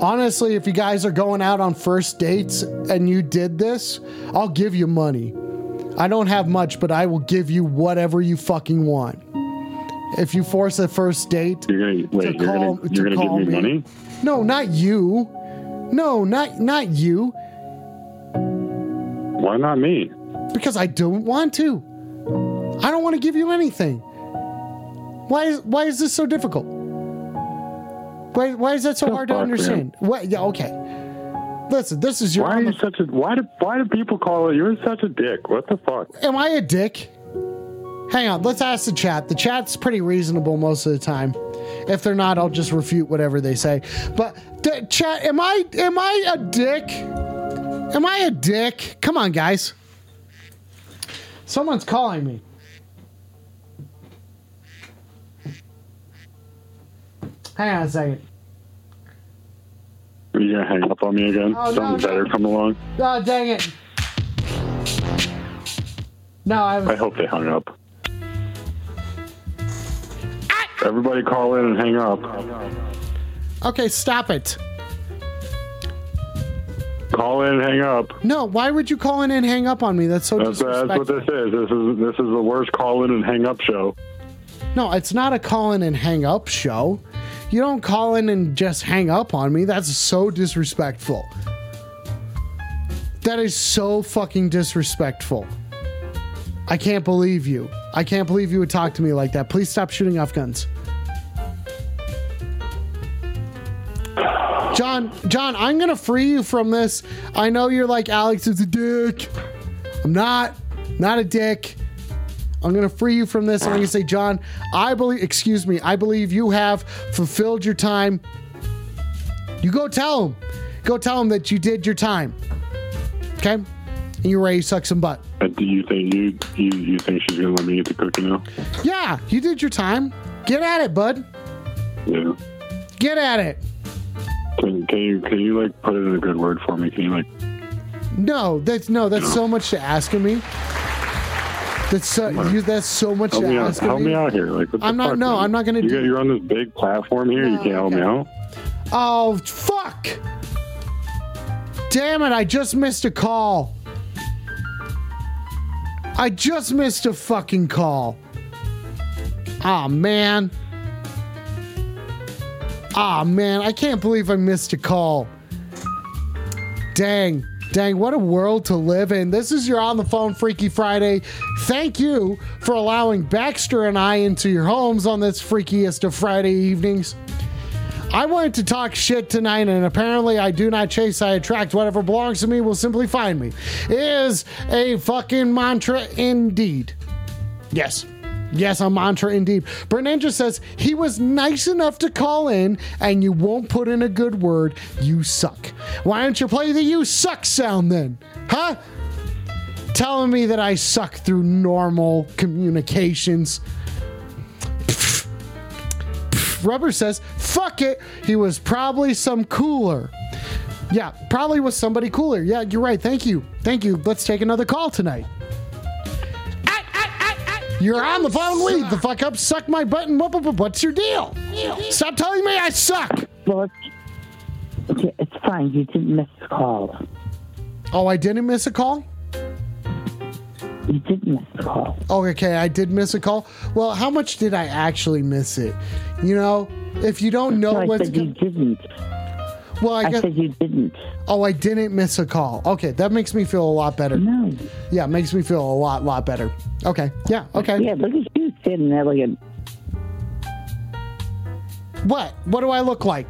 honestly, if you guys are going out on first dates and you did this, I'll give you money. I don't have much, but I will give you whatever you fucking want. If you force a first date, You're gonna wait. You're gonna you're gonna give me, me. money. No, not you. No, not not you, Why not me? because I don't want to. I don't want to give you anything. Why is why is this so difficult? Why why is that so hard to man. understand? What? Yeah, okay. listen. This is your. Why are you such a why do why do people call it? You're such a dick. What the fuck? Am I a dick? Hang on, let's ask the chat. The chat's pretty reasonable most of the time. If they're not, I'll just refute whatever they say. But the chat, am I am I a dick? Am I a dick? Come on, guys. Someone's calling me. Hang on a second. Are you gonna hang up on me again? Oh, no, Something no. better come along. Oh, dang it. No, I I hope they hung up. Everybody call in and hang up. Okay, stop it. Call in and hang up. No, why would you call in and hang up on me? That's so That's, that's what this is. This is this is the worst call in and hang up show. No, it's not a call in and hang up show. You don't call in and just hang up on me. That's so disrespectful. That is so fucking disrespectful. I can't believe you. I can't believe you would talk to me like that. Please stop shooting off guns. John, John, I'm gonna free you from this. I know you're like Alex is a dick. I'm not, not a dick. I'm gonna free you from this. I'm gonna say, John, I believe. Excuse me. I believe you have fulfilled your time. You go tell him. Go tell him that you did your time. Okay, and you're ready to suck some butt. Uh, Do you think you, you you think she's gonna let me get the cookie now? Yeah, you did your time. Get at it, bud. Yeah. Get at it. Can, can you can you like put it in a good word for me? Can you like No, that's no, that's so much to ask of me. That's so you. That's so much help to me out? ask of Help me. me out here. Like I'm not- fuck, no, man? I'm not gonna you, do- You're on this big platform here. you can't help me out. Oh fuck! Damn it! I just missed a call. I just missed a fucking call. Ah man. Ah man, I can't believe I missed a call. Dang. Dang, what a world to live in. This is your on the phone Freaky Friday. Thank you for allowing Baxter and I into your homes on this freakiest of Friday evenings. I wanted to talk shit tonight, and apparently I do not chase, I attract. Whatever belongs to me will simply find me. Is a fucking mantra indeed. Yes. Yes, a mantra indeed. Burn Ninja says he was nice enough to call in, and you won't put in a good word. You suck. Why don't you play the you suck sound then? Huh? Telling me that I suck through normal communications. Rubber says, fuck it. He was probably some cooler. Yeah, probably was somebody cooler. Yeah, you're right. Thank you. Thank you. Let's take another call tonight. You're on the phone. Lead the fuck up. Suck my button. What, what- what's your deal? Stop telling me I suck. Well, it's, okay, it's fine. You didn't miss a call. Oh, I didn't miss a call? You did miss the call. Oh, okay. I did miss a call. Well, how much did I actually miss it? You know, if you don't know No, I what's said you didn't. well, I, I guess. said you didn't. Oh, I didn't miss a call. Okay, that makes me feel a lot better. No. Yeah, makes me feel a lot, lot better. Okay. Yeah. Okay. Yeah, look at you sitting a. What? What do I look like?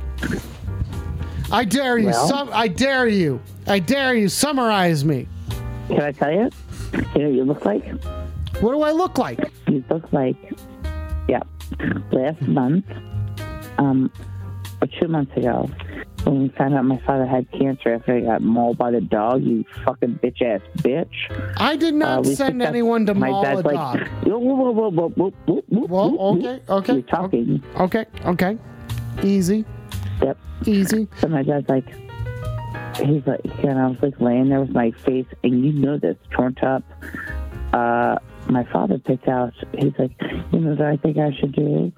I dare you. Well- Sum- I dare you. I dare you. Summarize me. Can I tell you? You know what you look like? What do I look like? You look like. Yeah. Last month, um, or two months ago, when we found out my father had cancer after he got mauled by the dog, you fucking bitch ass bitch. I did not Uh, send anyone to my maul a like, dog. Whoa, whoa, whoa, whoa, whoa, whoa, whoa, whoa, Well, okay, okay, You're talking. Okay. Okay. Easy. Yep. Easy. So my dad's like, he's like, and I was like laying there with my face, and you know this, torn up. Uh, my father picked out. He's like, you know what I think I should do?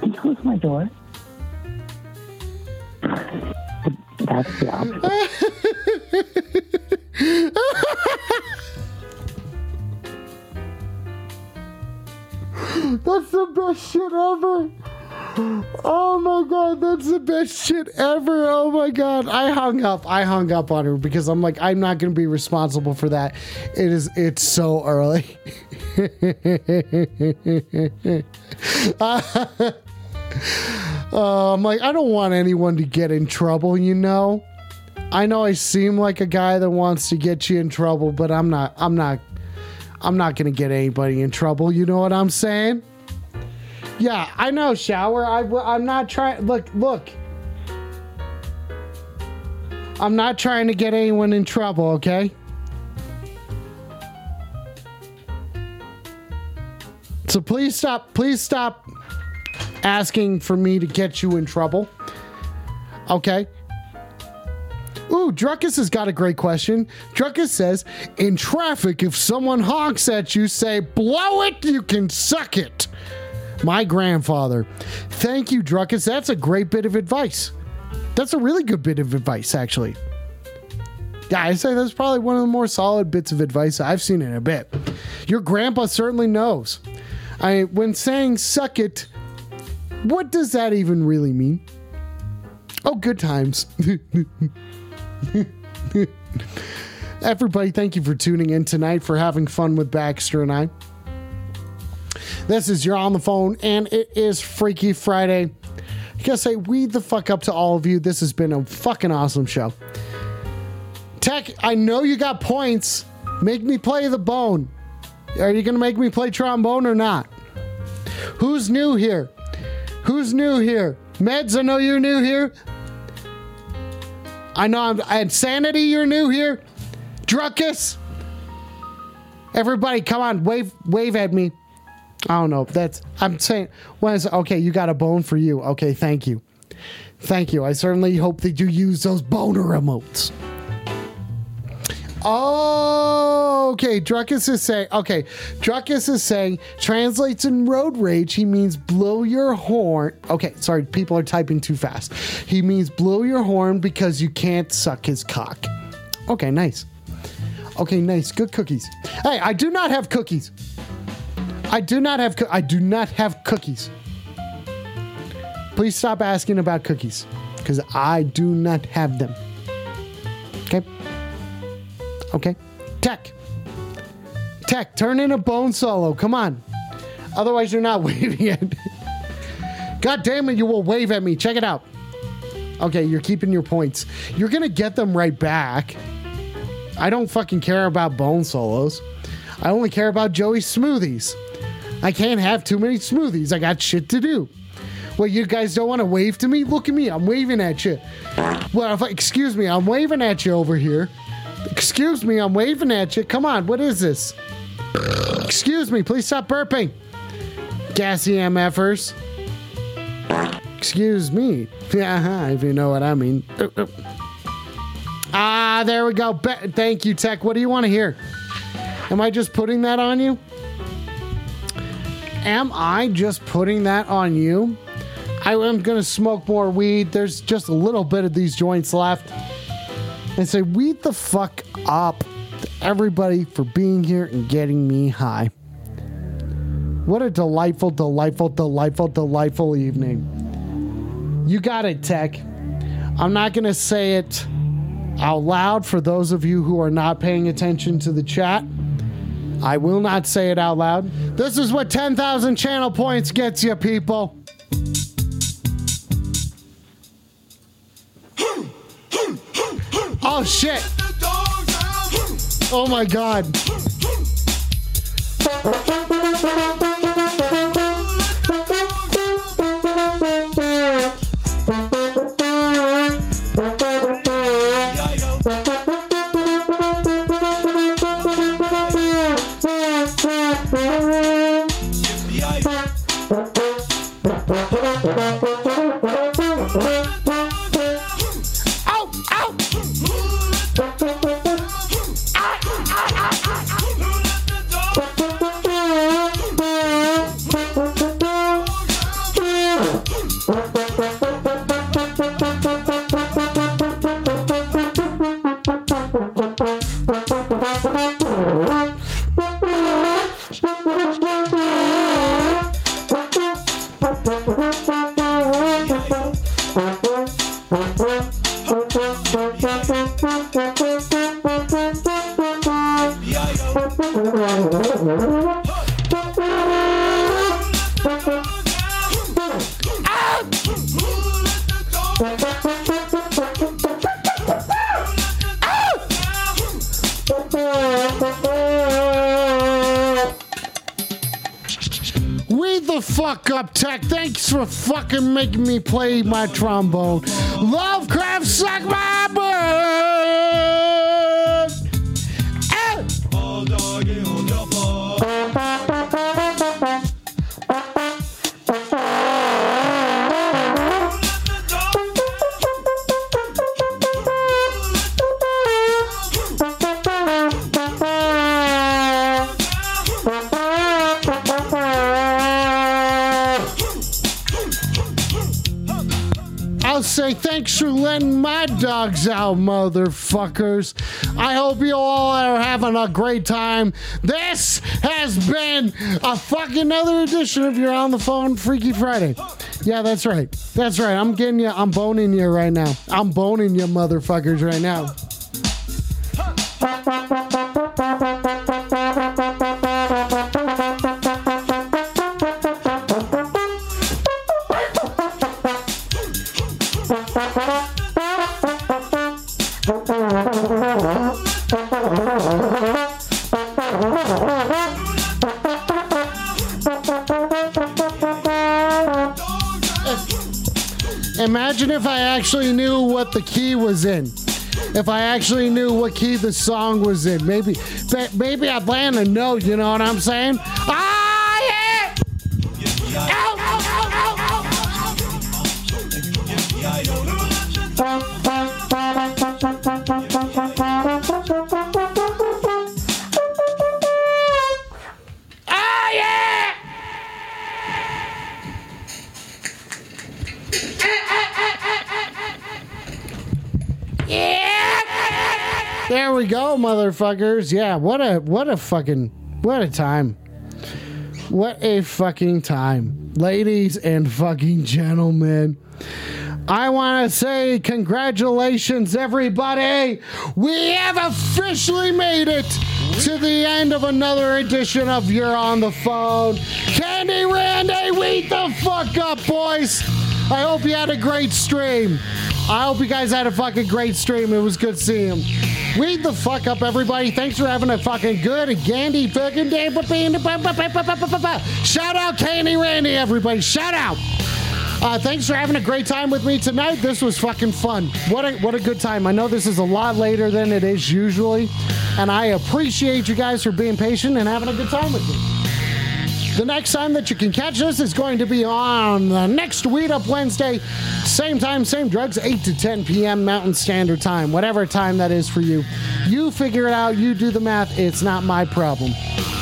Can you close my door? That's the opposite. <laughs> That's the best shit ever. Oh my god, that's the best shit ever. Oh my god. I hung up. I hung up on her because I'm like, I'm not gonna be responsible for that. It is it's so early. <laughs> Uh, I'm like, I don't want anyone to get in trouble, you know? I know I seem like a guy that wants to get you in trouble, but I'm not I'm not I'm not gonna get anybody in trouble, you know what I'm saying? Yeah, I know, shower. I, I'm not trying. Look, look. I'm not trying to get anyone in trouble, okay? So please stop. Please stop asking for me to get you in trouble. Okay? Ooh, Druckus has got a great question. Druckus says, In traffic, if someone honks at you, say, Blow it, you can suck it. My grandfather. Thank you, Druckus. That's a great bit of advice. That's a really good bit of advice, actually. Yeah, I say that's probably one of the more solid bits of advice I've seen in a bit. Your grandpa certainly knows. I when saying suck it, what does that even really mean? Oh, good times. <laughs> <laughs> Everybody, thank you for tuning in tonight, for having fun with Baxter and I. This is You're on the Phone, and it is Freaky Friday. I gotta say, weed the fuck up to all of you. This has been a fucking awesome show. Tech, I know you got points. Make me play the bone. Are you gonna make me play trombone or not? Who's new here? Who's new here? Meds, I know you're new here. I know I'm and Sanity, you're new here. Druckus. Everybody, come on, wave wave at me. I don't know. That's I'm saying when is okay, you got a bone for you. Okay, thank you. Thank you. I certainly hope that you use those boner emotes. Oh, okay. Druckus is saying, okay. Druckus is saying, translates in road rage, he means blow your horn. Okay, sorry, people are typing too fast. He means blow your horn because you can't suck his cock. Okay, nice. Okay, nice. Good cookies. Hey, I do not have cookies. I do not have. Co- I do not have cookies. Please stop asking about cookies, because I do not have them. Okay. Okay. Tech. Tech, turn in a bone solo. Come on. Otherwise, you're not <laughs> waving it. God damn it, you will wave at me. Check it out. Okay, you're keeping your points. You're gonna get them right back. I don't fucking care about bone solos. I only care about Joey smoothies. I can't have too many smoothies. I got shit to do. Well, you guys don't want to wave to me? Look at me. I'm waving at you. Well, I, excuse me, I'm waving at you over here. Excuse me, I'm waving at you. Come on, what is this? Excuse me, please stop burping. Gassy MFers. Excuse me. Yeah, <laughs> if you know what I mean. Ah, there we go. Be- thank you, Tech. What do you want to hear? Am I just putting that on you? Am I just putting that on you? I am going to smoke more weed. There's just a little bit of these joints left. And say, weed the fuck up to everybody for being here and getting me high. What a delightful, delightful, delightful, delightful evening. You got it, Tech. I'm not going to say it out loud for those of you who are not paying attention to the chat. I will not say it out loud. This is what 10,000 channel points gets you, people. Oh, shit. Oh, my God. Fuck up, Tech. Thanks for fucking making me play my trombone. Lovecraft suck my for letting my dogs out, motherfuckers. I hope you all are having a great time. This has been a fucking other edition of You're on the Phone Freaky Friday. Yeah, that's right. That's right. I'm getting you. I'm boning you right now. I'm boning you, motherfuckers, right now. Was in. If I actually knew what key the song was in, maybe, maybe I'd land a note. You know what I'm saying? Motherfuckers. Yeah, what a what a fucking what a time. What a fucking time. Ladies and fucking gentlemen. I want to say congratulations, everybody. We have officially made it to the end of another edition of You're on the Phone. Candy Randy, wait the fuck up, boys. I hope you had a great stream. I hope you guys had a fucking great stream. It was good seeing him. Weed the fuck up, everybody. Thanks for having a fucking good and Gandy fucking day. Shout out Candy Randy, everybody. Shout out. Uh, thanks for having a great time with me tonight. This was fucking fun. What a what a good time. I know this is a lot later than it is usually, and I appreciate you guys for being patient and having a good time with me. The next time that you can catch us is going to be on the next Weed Up Wednesday, same time, same drugs, 8 to 10 p.m. Mountain Standard Time, whatever time that is for you. You figure it out, you do the math, it's not my problem.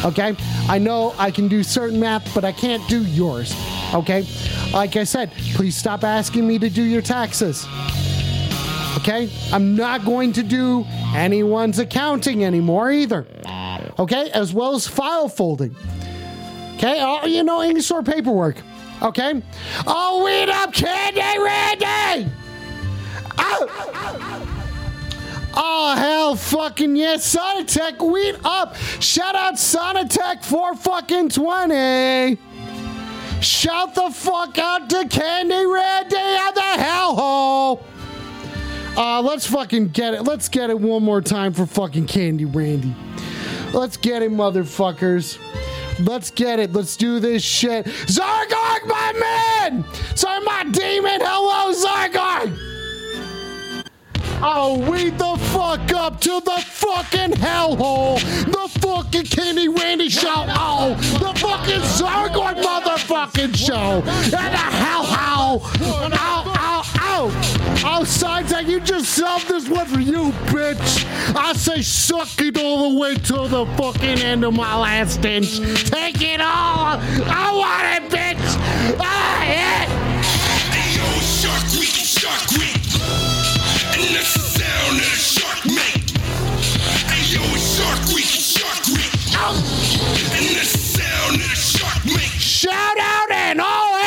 Okay? I know I can do certain math, but I can't do yours. Okay? Like I said, please stop asking me to do your taxes. Okay? I'm not going to do anyone's accounting anymore either. Okay? As well as file folding. Okay, oh, you know, any sort of paperwork. Okay? Oh, weed up candy, Randy! Oh! Oh, hell fucking yes. Sonatech, weed up. Shout out Sonatech for fucking 20. Shout the fuck out to Candy Randy on the hellhole. Uh, let's fucking get it. Let's get it one more time for fucking Candy Randy. Let's get it, motherfuckers. Let's get it. Let's do this shit. Zargorg, my man! Sorry, my demon. Hello, Zargorg! I'll weed the fuck up to the fucking hellhole. The fucking Kenny Randy show. Oh, the fucking Zargorg motherfucking show. And the hellhole. Ow, ow, ow. Oh, Santa, you just subbed this one for you, bitch. I say suck it all the way to the fucking end of my last inch. Take it all. I want it, bitch. Ah, yeah. Hey yo, Shark Week, Shark Week. And that's the sound that a shark make. Hey yo, Shark Week, Shark Week. And that's the sound that a shark make. Shout out and all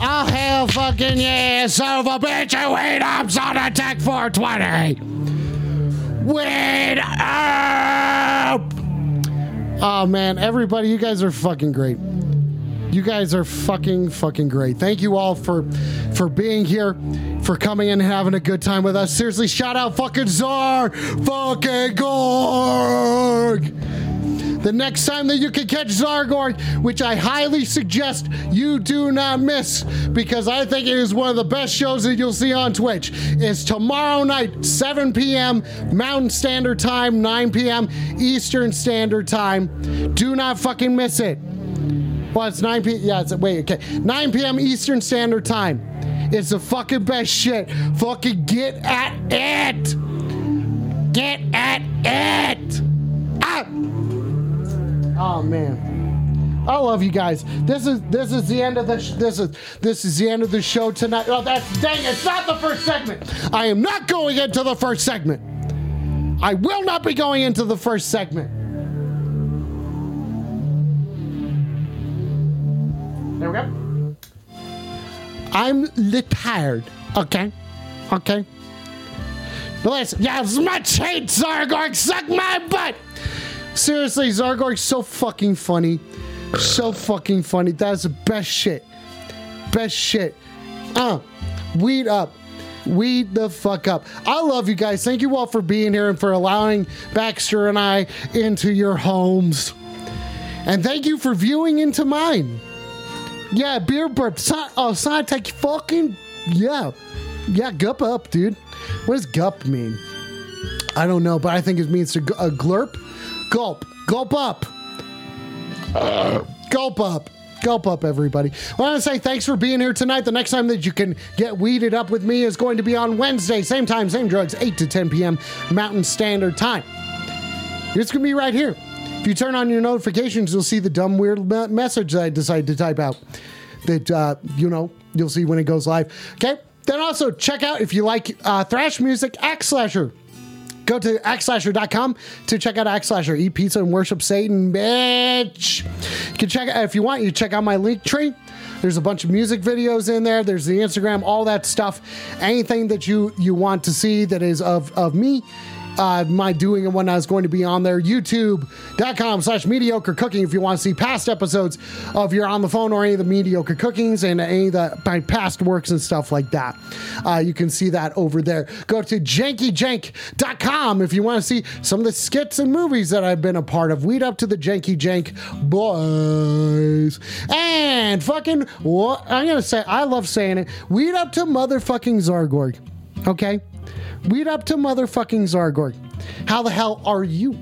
I'll hell fucking yeah, over, bitch, and wait ups on Attack 420. Wait up! Oh man, everybody, you guys are fucking great. You guys are fucking fucking great. Thank you all for for being here, for coming in and having a good time with us. Seriously, shout out fucking Czar, fucking Gorg. The next time that you can catch Zargorg, which I highly suggest you do not miss, because I think it is one of the best shows that you'll see on Twitch, is tomorrow night, 7 p.m. Mountain Standard Time, 9 p.m. Eastern Standard Time. Do not fucking miss it. Well, it's 9 p.m. Yeah, it's wait, okay. 9 p.m. Eastern Standard Time. It's the fucking best shit. Fucking get at it. Get at it. Ah! Oh man. I love you guys. This is this is the end of the sh- this is this is the end of the show tonight. Oh, that's dang! It's not the first segment. I am not going into the first segment. I will not be going into the first segment. I'm tired. Okay. Okay. Listen, yeah, much hate, Zargorg, suck my butt. Seriously, Zargorg's so fucking funny. So fucking funny. That's the best shit. Best shit. Uh, weed up. Weed the fuck up. I love you guys. Thank you all for being here and for allowing Baxter and I into your homes. And thank you for viewing into mine. Yeah, beer burp. Son, oh, Sontech fucking. Yeah. Yeah, gup up, dude. What does gup mean? I don't know, but I think it means to g- a glurp. Gulp. Gulp up. Uh. Gulp up. Gulp up, everybody. I want to say thanks for being here tonight. The next time that you can get weeded up with me is going to be on Wednesday, same time, same drugs, 8 to 10 p.m. Mountain Standard Time. It's going to be right here. If you turn on your notifications, you'll see the dumb, weird me- message that I decided to type out. That, uh, you know, you'll see when it goes live. Okay? Then also check out, if you like uh, thrash music, Axe Slasher. Go to axslasher.com to check out Axe Slasher. Eat pizza and worship Satan, bitch. You can check if you want, you check out my link tree. There's a bunch of music videos in there. There's the Instagram, all that stuff. Anything that you you want to see that is of of me, uh, my doing and whatnot is going to be on there. YouTube.com slash mediocre cooking if you want to see past episodes of your on the phone or any of the mediocre cookings and any of the my past works and stuff like that. Uh, you can see that over there. Go to jankyjank.com if you want to see some of the skits and movies that I've been a part of. Weed up to the Janky Jank boys. And fucking, what I'm going to say, I love saying it. Weed up to motherfucking Zargorg. Okay? Weed up to motherfucking Zargorg. How the hell are you?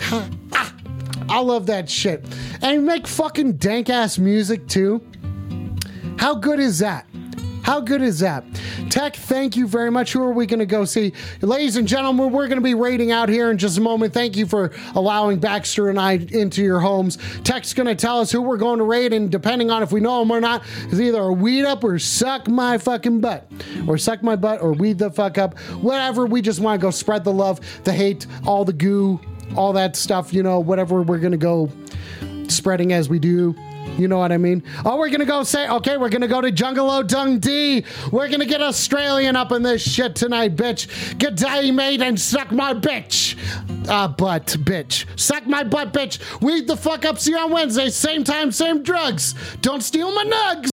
Ah, I love that shit. And make fucking dank ass music too. How good is that? How good is that? Tech, thank you very much. Who are we going to go see? Ladies and gentlemen, we're going to be raiding out here in just a moment. Thank you for allowing Baxter and I into your homes. Tech's going to tell us who we're going to raid, and depending on if we know him or not, is either a weed up or suck my fucking butt. Or suck my butt or weed the fuck up. Whatever. We just want to go spread the love, the hate, all the goo, all that stuff, you know, whatever we're going to go spreading as we do. You know what I mean? Oh, we're gonna go say, okay, we're gonna go to Jungalo Dundee. We're gonna get Australian up in this shit tonight, bitch. Good day, mate, and suck my bitch. Uh, butt, bitch. Suck my butt, bitch. Weed the fuck up. See you on Wednesday. Same time, same drugs. Don't steal my nugs.